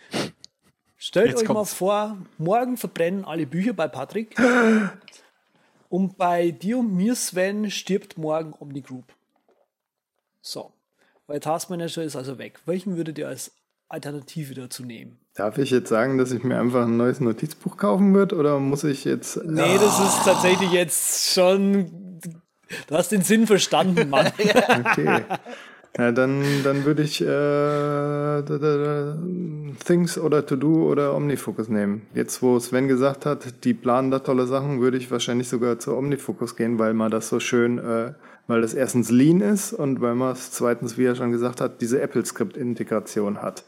S3: Stellt jetzt euch kommt's. mal vor, morgen verbrennen alle Bücher bei Patrick. (gasps) und bei dir und mir, Sven, stirbt morgen Omni Group. So. Weil Taskmanager ist also weg. Welchen würdet ihr als Alternative dazu nehmen?
S2: Darf ich jetzt sagen, dass ich mir einfach ein neues Notizbuch kaufen würde oder muss ich jetzt.
S3: Nee, das ist tatsächlich jetzt schon. Du hast den Sinn verstanden, Mann. (laughs)
S2: Okay. Ja, dann, dann würde ich äh, da, da, da, Things oder To-Do oder Omnifocus nehmen. Jetzt, wo Sven gesagt hat, die planen da tolle Sachen, würde ich wahrscheinlich sogar zu Omnifocus gehen, weil man das so schön, äh, weil das erstens lean ist und weil man es zweitens, wie er schon gesagt hat, diese Apple-Script-Integration hat.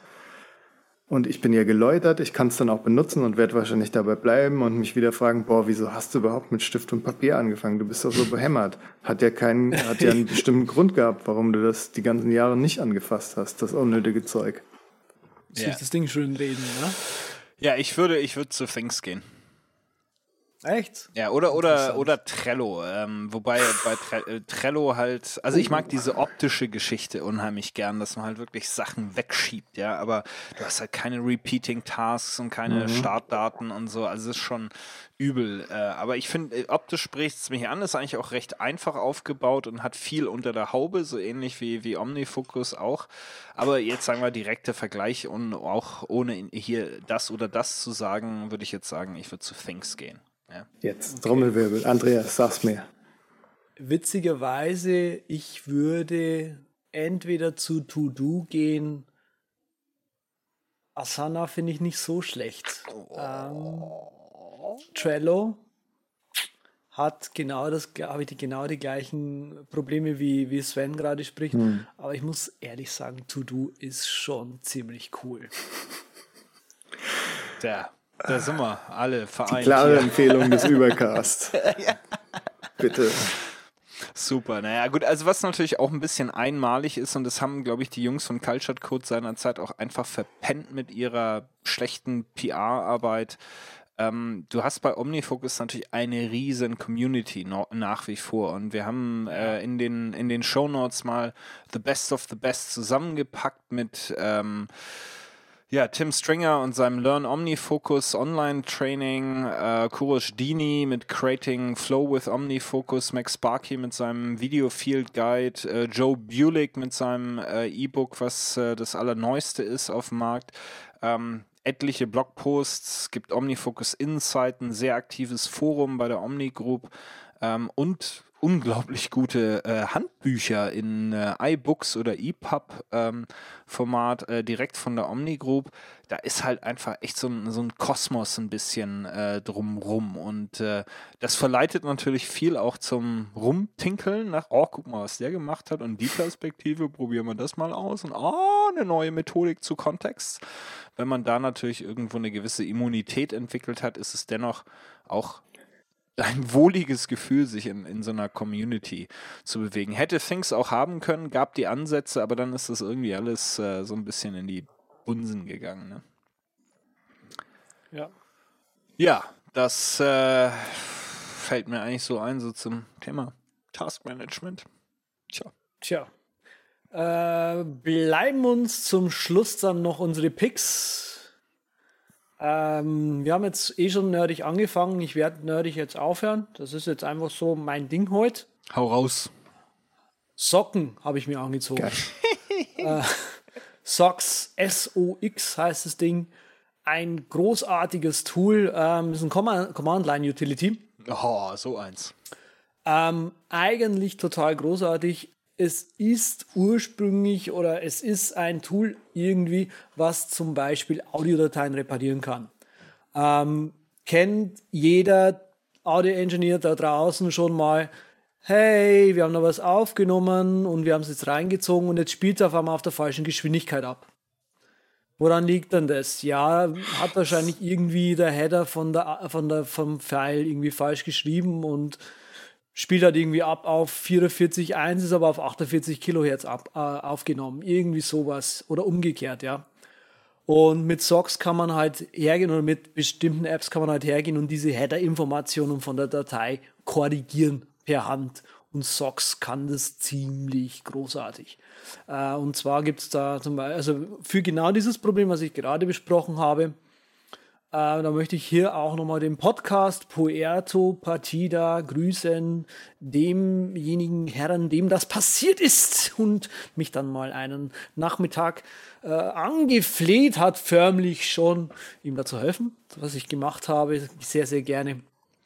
S2: Und ich bin ja geläutert, ich kann es dann auch benutzen und werde wahrscheinlich dabei bleiben und mich wieder fragen, boah, wieso hast du überhaupt mit Stift und Papier angefangen? Du bist doch so behämmert. Hat ja keinen, hat ja einen bestimmten Grund gehabt, warum du das die ganzen Jahre nicht angefasst hast, das unnötige Zeug.
S3: Ja. das Ding schön reden, ne?
S1: Ja, ich würde, ich würde zu Things gehen.
S3: Echt?
S1: Ja, oder, oder, oder Trello. Ähm, wobei bei Tre äh, Trello halt, also ich mag diese optische Geschichte unheimlich gern, dass man halt wirklich Sachen wegschiebt, ja, aber du hast halt keine Repeating Tasks und keine mhm. Startdaten und so, also es ist schon übel. Äh, aber ich finde, äh, optisch spricht es mich an, ist eigentlich auch recht einfach aufgebaut und hat viel unter der Haube, so ähnlich wie, wie Omnifocus auch. Aber jetzt sagen wir direkter Vergleich und auch ohne hier das oder das zu sagen, würde ich jetzt sagen, ich würde zu Things gehen. Ja.
S2: Jetzt Trommelwirbel. Andreas, sag's mir.
S3: Witzigerweise, ich würde entweder zu To-Do gehen. Asana finde ich nicht so schlecht. Ähm, Trello hat genau das, habe ich die, genau die gleichen Probleme wie, wie Sven gerade spricht. Hm. Aber ich muss ehrlich sagen, To-Do ist schon ziemlich cool.
S1: Ja. Da sind wir alle vereint.
S2: Die klare hier. Empfehlung des (laughs) Übercast. ja. Bitte.
S1: Super, naja gut, also was natürlich auch ein bisschen einmalig ist und das haben, glaube ich, die Jungs von Cultured Code seinerzeit auch einfach verpennt mit ihrer schlechten PR-Arbeit. Ähm, du hast bei Omnifocus natürlich eine riesen Community no nach wie vor und wir haben äh, in den, in den Show Notes mal The Best of the Best zusammengepackt mit ähm, ja, Tim Stringer und seinem Learn OmniFocus Online Training, äh, Kurosh Dini mit Creating Flow with OmniFocus, Max Sparky mit seinem Video Field Guide, äh, Joe Bulick mit seinem äh, E-Book, was äh, das allerneueste ist auf dem Markt. Ähm, etliche Blogposts, gibt OmniFocus Insight, ein sehr aktives Forum bei der Omni Group ähm, und unglaublich gute äh, Handbücher in äh, iBooks oder EPUB-Format ähm, äh, direkt von der Omni Group. Da ist halt einfach echt so ein, so ein Kosmos ein bisschen äh, drumrum. Und äh, das verleitet natürlich viel auch zum Rumtinkeln nach, oh, guck mal, was der gemacht hat. Und die Perspektive, probieren wir das mal aus. Und oh, eine neue Methodik zu Kontext. Wenn man da natürlich irgendwo eine gewisse Immunität entwickelt hat, ist es dennoch auch ein wohliges Gefühl, sich in, in so einer Community zu bewegen. Hätte Things auch haben können, gab die Ansätze, aber dann ist das irgendwie alles äh, so ein bisschen in die Bunsen gegangen. Ne?
S3: Ja.
S1: Ja, das äh, fällt mir eigentlich so ein, so zum Thema Taskmanagement.
S3: Tja. Tja. Äh, bleiben uns zum Schluss dann noch unsere Picks ähm, wir haben jetzt eh schon nerdig angefangen. Ich werde nerdig jetzt aufhören. Das ist jetzt einfach so mein Ding heute.
S1: Hau raus.
S3: Socken habe ich mir angezogen. (laughs) äh, Socks, S-O-X heißt das Ding. Ein großartiges Tool. Ähm, ist ein Command-Line-Utility.
S1: Oh, so eins.
S3: Ähm, eigentlich total großartig es ist ursprünglich oder es ist ein Tool irgendwie, was zum Beispiel Audiodateien reparieren kann. Ähm, kennt jeder Audio-Engineer da draußen schon mal, hey, wir haben da was aufgenommen und wir haben es jetzt reingezogen und jetzt spielt es auf einmal auf der falschen Geschwindigkeit ab. Woran liegt denn das? Ja, hat wahrscheinlich irgendwie der Header von der, von der, vom File irgendwie falsch geschrieben und spielt halt irgendwie ab auf 44,1, ist aber auf 48 Kilohertz ab, äh, aufgenommen. Irgendwie sowas. Oder umgekehrt, ja. Und mit Socks kann man halt hergehen oder mit bestimmten Apps kann man halt hergehen und diese Header-Informationen von der Datei korrigieren per Hand. Und Socks kann das ziemlich großartig. Äh, und zwar gibt es da zum Beispiel, also für genau dieses Problem, was ich gerade besprochen habe, Äh, da möchte ich hier auch nochmal den Podcast Puerto Partida grüßen, demjenigen Herren, dem das passiert ist und mich dann mal einen Nachmittag äh, angefleht hat, förmlich schon, ihm da zu helfen, was ich gemacht habe, sehr, sehr gerne.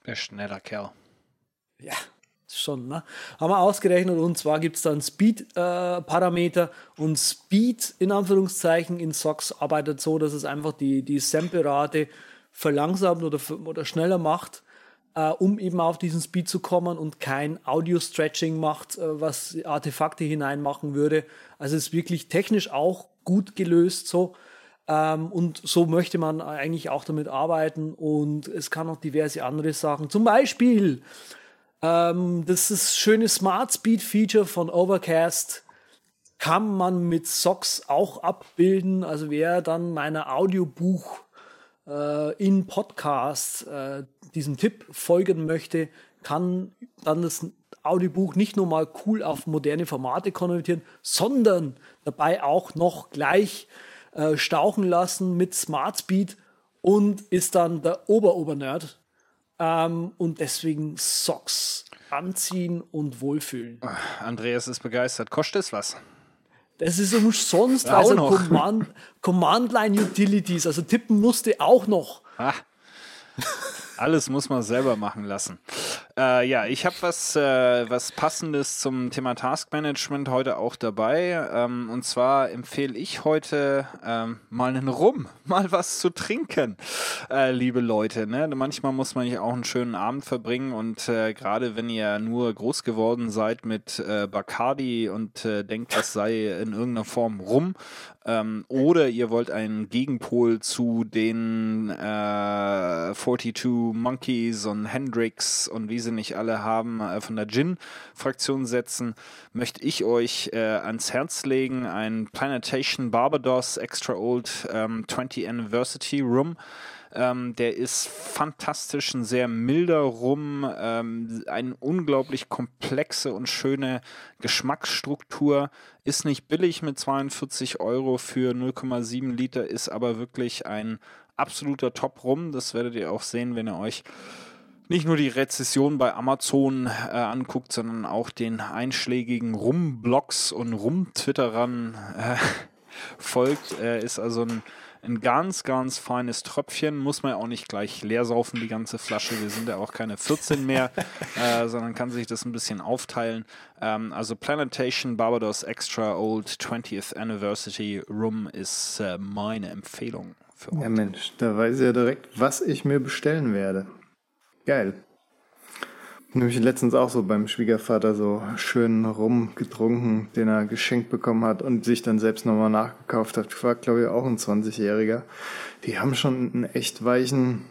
S1: Der schneller Kerl.
S3: Ja, schon, ne? Haben wir ausgerechnet und zwar gibt es dann Speed-Parameter äh, und Speed in Anführungszeichen in SOX arbeitet so, dass es einfach die, die Sample-Rate verlangsamt oder, oder schneller macht, äh, um eben auf diesen Speed zu kommen und kein Audio-Stretching macht, äh, was Artefakte hineinmachen würde. Also es ist wirklich technisch auch gut gelöst so. Ähm, und so möchte man eigentlich auch damit arbeiten und es kann auch diverse andere Sachen. Zum Beispiel ähm, das ist schöne Smart Speed Feature von Overcast. Kann man mit Socks auch abbilden. Also wer dann meiner Audiobuch äh, in Podcast äh, diesem Tipp folgen möchte, kann dann das Audiobuch nicht nur mal cool auf moderne Formate konvertieren, sondern dabei auch noch gleich äh, stauchen lassen mit Smart Speed und ist dann der Ober-Ober-Nerd ähm, und deswegen Socks anziehen und wohlfühlen.
S1: Andreas ist begeistert. Kostet es was?
S3: Das ist umsonst, ja, also Command, Command Line Utilities, also tippen musste auch noch. Ah.
S1: Alles muss man selber machen lassen. Äh, ja, ich habe was, äh, was Passendes zum Thema Taskmanagement heute auch dabei. Ähm, und zwar empfehle ich heute ähm, mal einen Rum, (laughs) mal was zu trinken, äh, liebe Leute. Ne? Manchmal muss man ja auch einen schönen Abend verbringen und äh, gerade wenn ihr nur groß geworden seid mit äh, Bacardi und äh, denkt, das sei in irgendeiner Form Rum, ähm, oder ihr wollt einen Gegenpol zu den äh, 42 Monkeys und Hendrix und wie sie nicht alle haben, äh, von der Gin-Fraktion setzen, möchte ich euch äh, ans Herz legen, ein Planetation Barbados Extra Old ähm, 20 Anniversary Room. Ähm, der ist fantastisch, ein sehr milder Rum, ähm, eine unglaublich komplexe und schöne Geschmacksstruktur. Ist nicht billig mit 42 Euro für 0,7 Liter, ist aber wirklich ein absoluter Top-Rum. Das werdet ihr auch sehen, wenn ihr euch nicht nur die Rezession bei Amazon äh, anguckt, sondern auch den einschlägigen Rum-Blogs und Rum-Twitterern äh, (laughs) folgt. Äh, ist also ein ein ganz, ganz feines Tröpfchen. Muss man ja auch nicht gleich leer saufen, die ganze Flasche. Wir sind ja auch keine 14 mehr, (laughs) äh, sondern kann sich das ein bisschen aufteilen. Ähm, also Planetation Barbados Extra Old 20th Anniversary Rum ist äh, meine Empfehlung
S2: für heute. Ja Mensch, da weiß ich ja direkt, was ich mir bestellen werde. Geil. Nämlich letztens auch so beim Schwiegervater so schön rumgetrunken, den er geschenkt bekommen hat und sich dann selbst nochmal nachgekauft hat. Ich war, glaube ich, auch ein 20-Jähriger. Die haben schon einen echt weichen,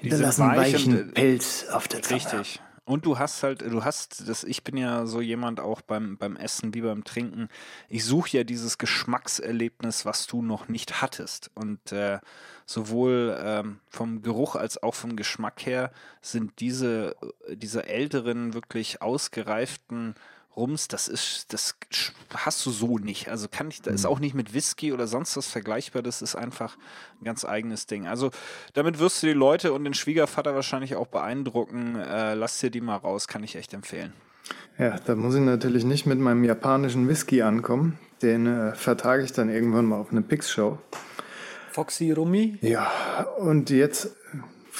S1: Diese weichen, weichen Pelz auf der Zunge. Richtig. Und du hast halt, du hast, das, ich bin ja so jemand auch beim, beim Essen wie beim Trinken. Ich suche ja dieses Geschmackserlebnis, was du noch nicht hattest. Und äh, sowohl ähm, vom Geruch als auch vom Geschmack her sind diese, diese älteren, wirklich ausgereiften Rums, das ist, das hast du so nicht. Also kann ich, da ist mhm. auch nicht mit Whisky oder sonst was vergleichbar. Das ist einfach ein ganz eigenes Ding. Also damit wirst du die Leute und den Schwiegervater wahrscheinlich auch beeindrucken. Äh, lass dir die mal raus, kann ich echt empfehlen.
S2: Ja, da muss ich natürlich nicht mit meinem japanischen Whisky ankommen. Den äh, vertage ich dann irgendwann mal auf eine Pix-Show.
S3: Foxy Rumi?
S2: Ja, und jetzt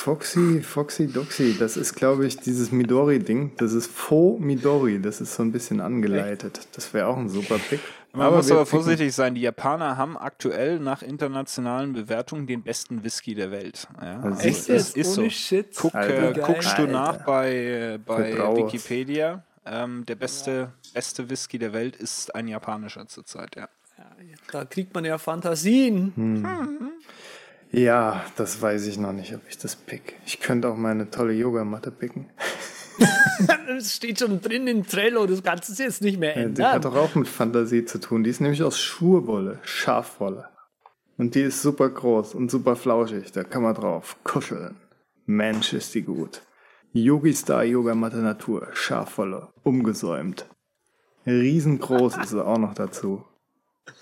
S2: Foxy, Foxy Doxy, das ist, glaube ich, dieses Midori-Ding. Das ist Faux Midori, das ist so ein bisschen angeleitet. Das wäre auch ein super Pick.
S1: Man aber muss aber vorsichtig sein, die Japaner haben aktuell nach internationalen Bewertungen den besten Whisky der Welt. Ja,
S3: also Echt? Das ist so. Shit.
S1: Guck, äh, guckst du nach bei, bei Wikipedia. Ähm, der beste, beste Whisky der Welt ist ein japanischer zurzeit, ja. ja.
S3: Da kriegt man ja Fantasien. Hm. Hm.
S2: Ja, das weiß ich noch nicht, ob ich das pick. Ich könnte auch meine tolle Yogamatte picken. (laughs)
S3: das steht schon drin in Trello, das kannst du jetzt nicht mehr ändern.
S2: Ja, die hat doch auch mit Fantasie zu tun. Die ist nämlich aus Schurwolle, Schafwolle. Und die ist super groß und super flauschig. Da kann man drauf kuscheln. Mensch, ist die gut. Yogi Star Yogamatte Natur, Schafwolle, umgesäumt. Riesengroß ist sie auch noch dazu.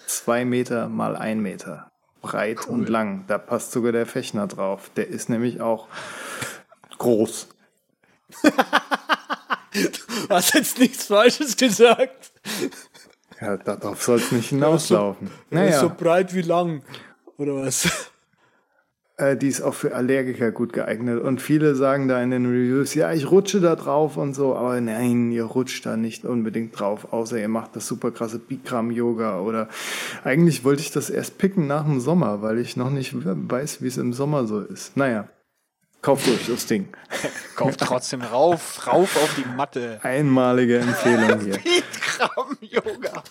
S2: Zwei Meter mal ein Meter. Breit cool. und lang. Da passt sogar der Fechner drauf. Der ist nämlich auch groß.
S3: du (laughs) hast jetzt nichts Falsches gesagt.
S2: Ja, darauf soll es nicht hinauslaufen.
S3: So, naja. so breit wie lang, oder was?
S2: Äh, die ist auch für Allergiker gut geeignet. Und viele sagen da in den Reviews, ja, ich rutsche da drauf und so, aber nein, ihr rutscht da nicht unbedingt drauf, außer ihr macht das super krasse Bikram-Yoga oder eigentlich wollte ich das erst picken nach dem Sommer, weil ich noch nicht weiß, wie es im Sommer so ist. Naja. Kauft euch das Ding. (laughs)
S1: Kauft trotzdem rauf, rauf auf die Matte.
S2: Einmalige Empfehlung hier. (laughs)
S1: Bikram-Yoga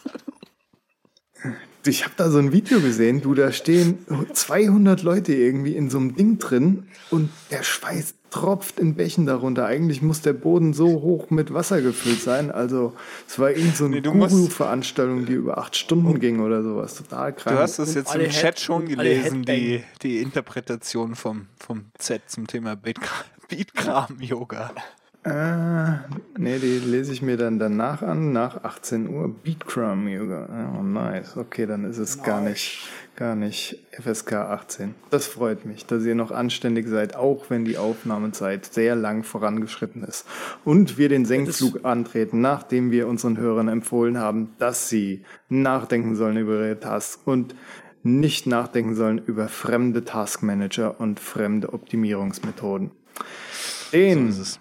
S2: ich habe da so ein Video gesehen, du, da stehen 200 Leute irgendwie in so einem Ding drin und der Schweiß tropft in Bächen darunter. Eigentlich muss der Boden so hoch mit Wasser gefüllt sein. Also es war irgend so eine nee, Guru-Veranstaltung, die über acht Stunden ging oder sowas. Total krank.
S1: Du hast es jetzt im Chat schon gelesen, die, die Interpretation vom, vom Z zum Thema Beatkram-Yoga. (laughs)
S2: Äh, nee, die lese ich mir dann danach an, nach 18 Uhr. Beatcrum Yoga. Oh, nice. Okay, dann ist es nice. gar nicht, gar nicht FSK 18. Das freut mich, dass ihr noch anständig seid, auch wenn die Aufnahmezeit sehr lang vorangeschritten ist. Und wir den Senkflug antreten, nachdem wir unseren Hörern empfohlen haben, dass sie nachdenken sollen über ihre Tasks und nicht nachdenken sollen über fremde Taskmanager und fremde Optimierungsmethoden. Den so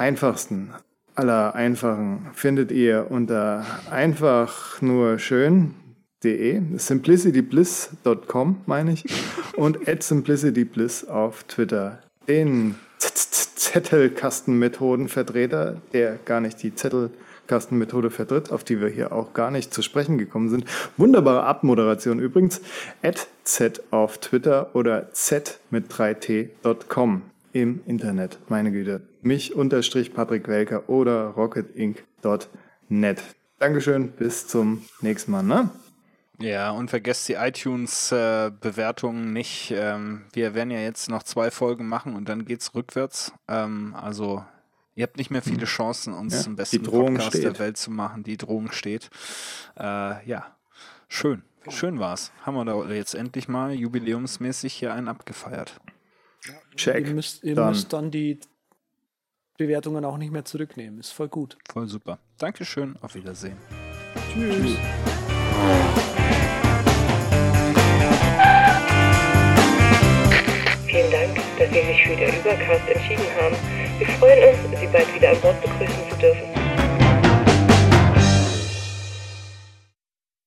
S2: einfachsten aller einfachen findet ihr unter einfach nur schön.de, simplicitybliss.com meine ich, (laughs) und at simplicitybliss auf Twitter. Den Zettelkastenmethodenvertreter, der gar nicht die Zettelkastenmethode vertritt, auf die wir hier auch gar nicht zu sprechen gekommen sind. Wunderbare Abmoderation übrigens. At Z auf Twitter oder Z mit 3t.com im Internet. Meine Güte. Mich unterstrich Patrick Welker oder rocketinc.net. Dankeschön, bis zum nächsten Mal, ne?
S1: Ja, und vergesst die iTunes-Bewertungen äh, nicht. Ähm, wir werden ja jetzt noch zwei Folgen machen und dann geht's rückwärts. Ähm, also ihr habt nicht mehr viele hm. Chancen, uns ja, zum besten Podcast steht. der Welt zu machen. Die Drohung steht. Äh, ja, schön. Schön war's. Haben wir da jetzt endlich mal jubiläumsmäßig hier einen abgefeiert.
S3: Check. Ihr müsst, ihr dann. müsst dann die Bewertungen auch nicht mehr zurücknehmen. Ist voll gut.
S1: Voll super. Dankeschön. Auf Wiedersehen.
S3: Tschüss. Tschüss.
S4: Vielen Dank, dass Sie sich für den Übercast entschieden haben. Wir freuen uns, Sie bald wieder an Bord begrüßen zu dürfen.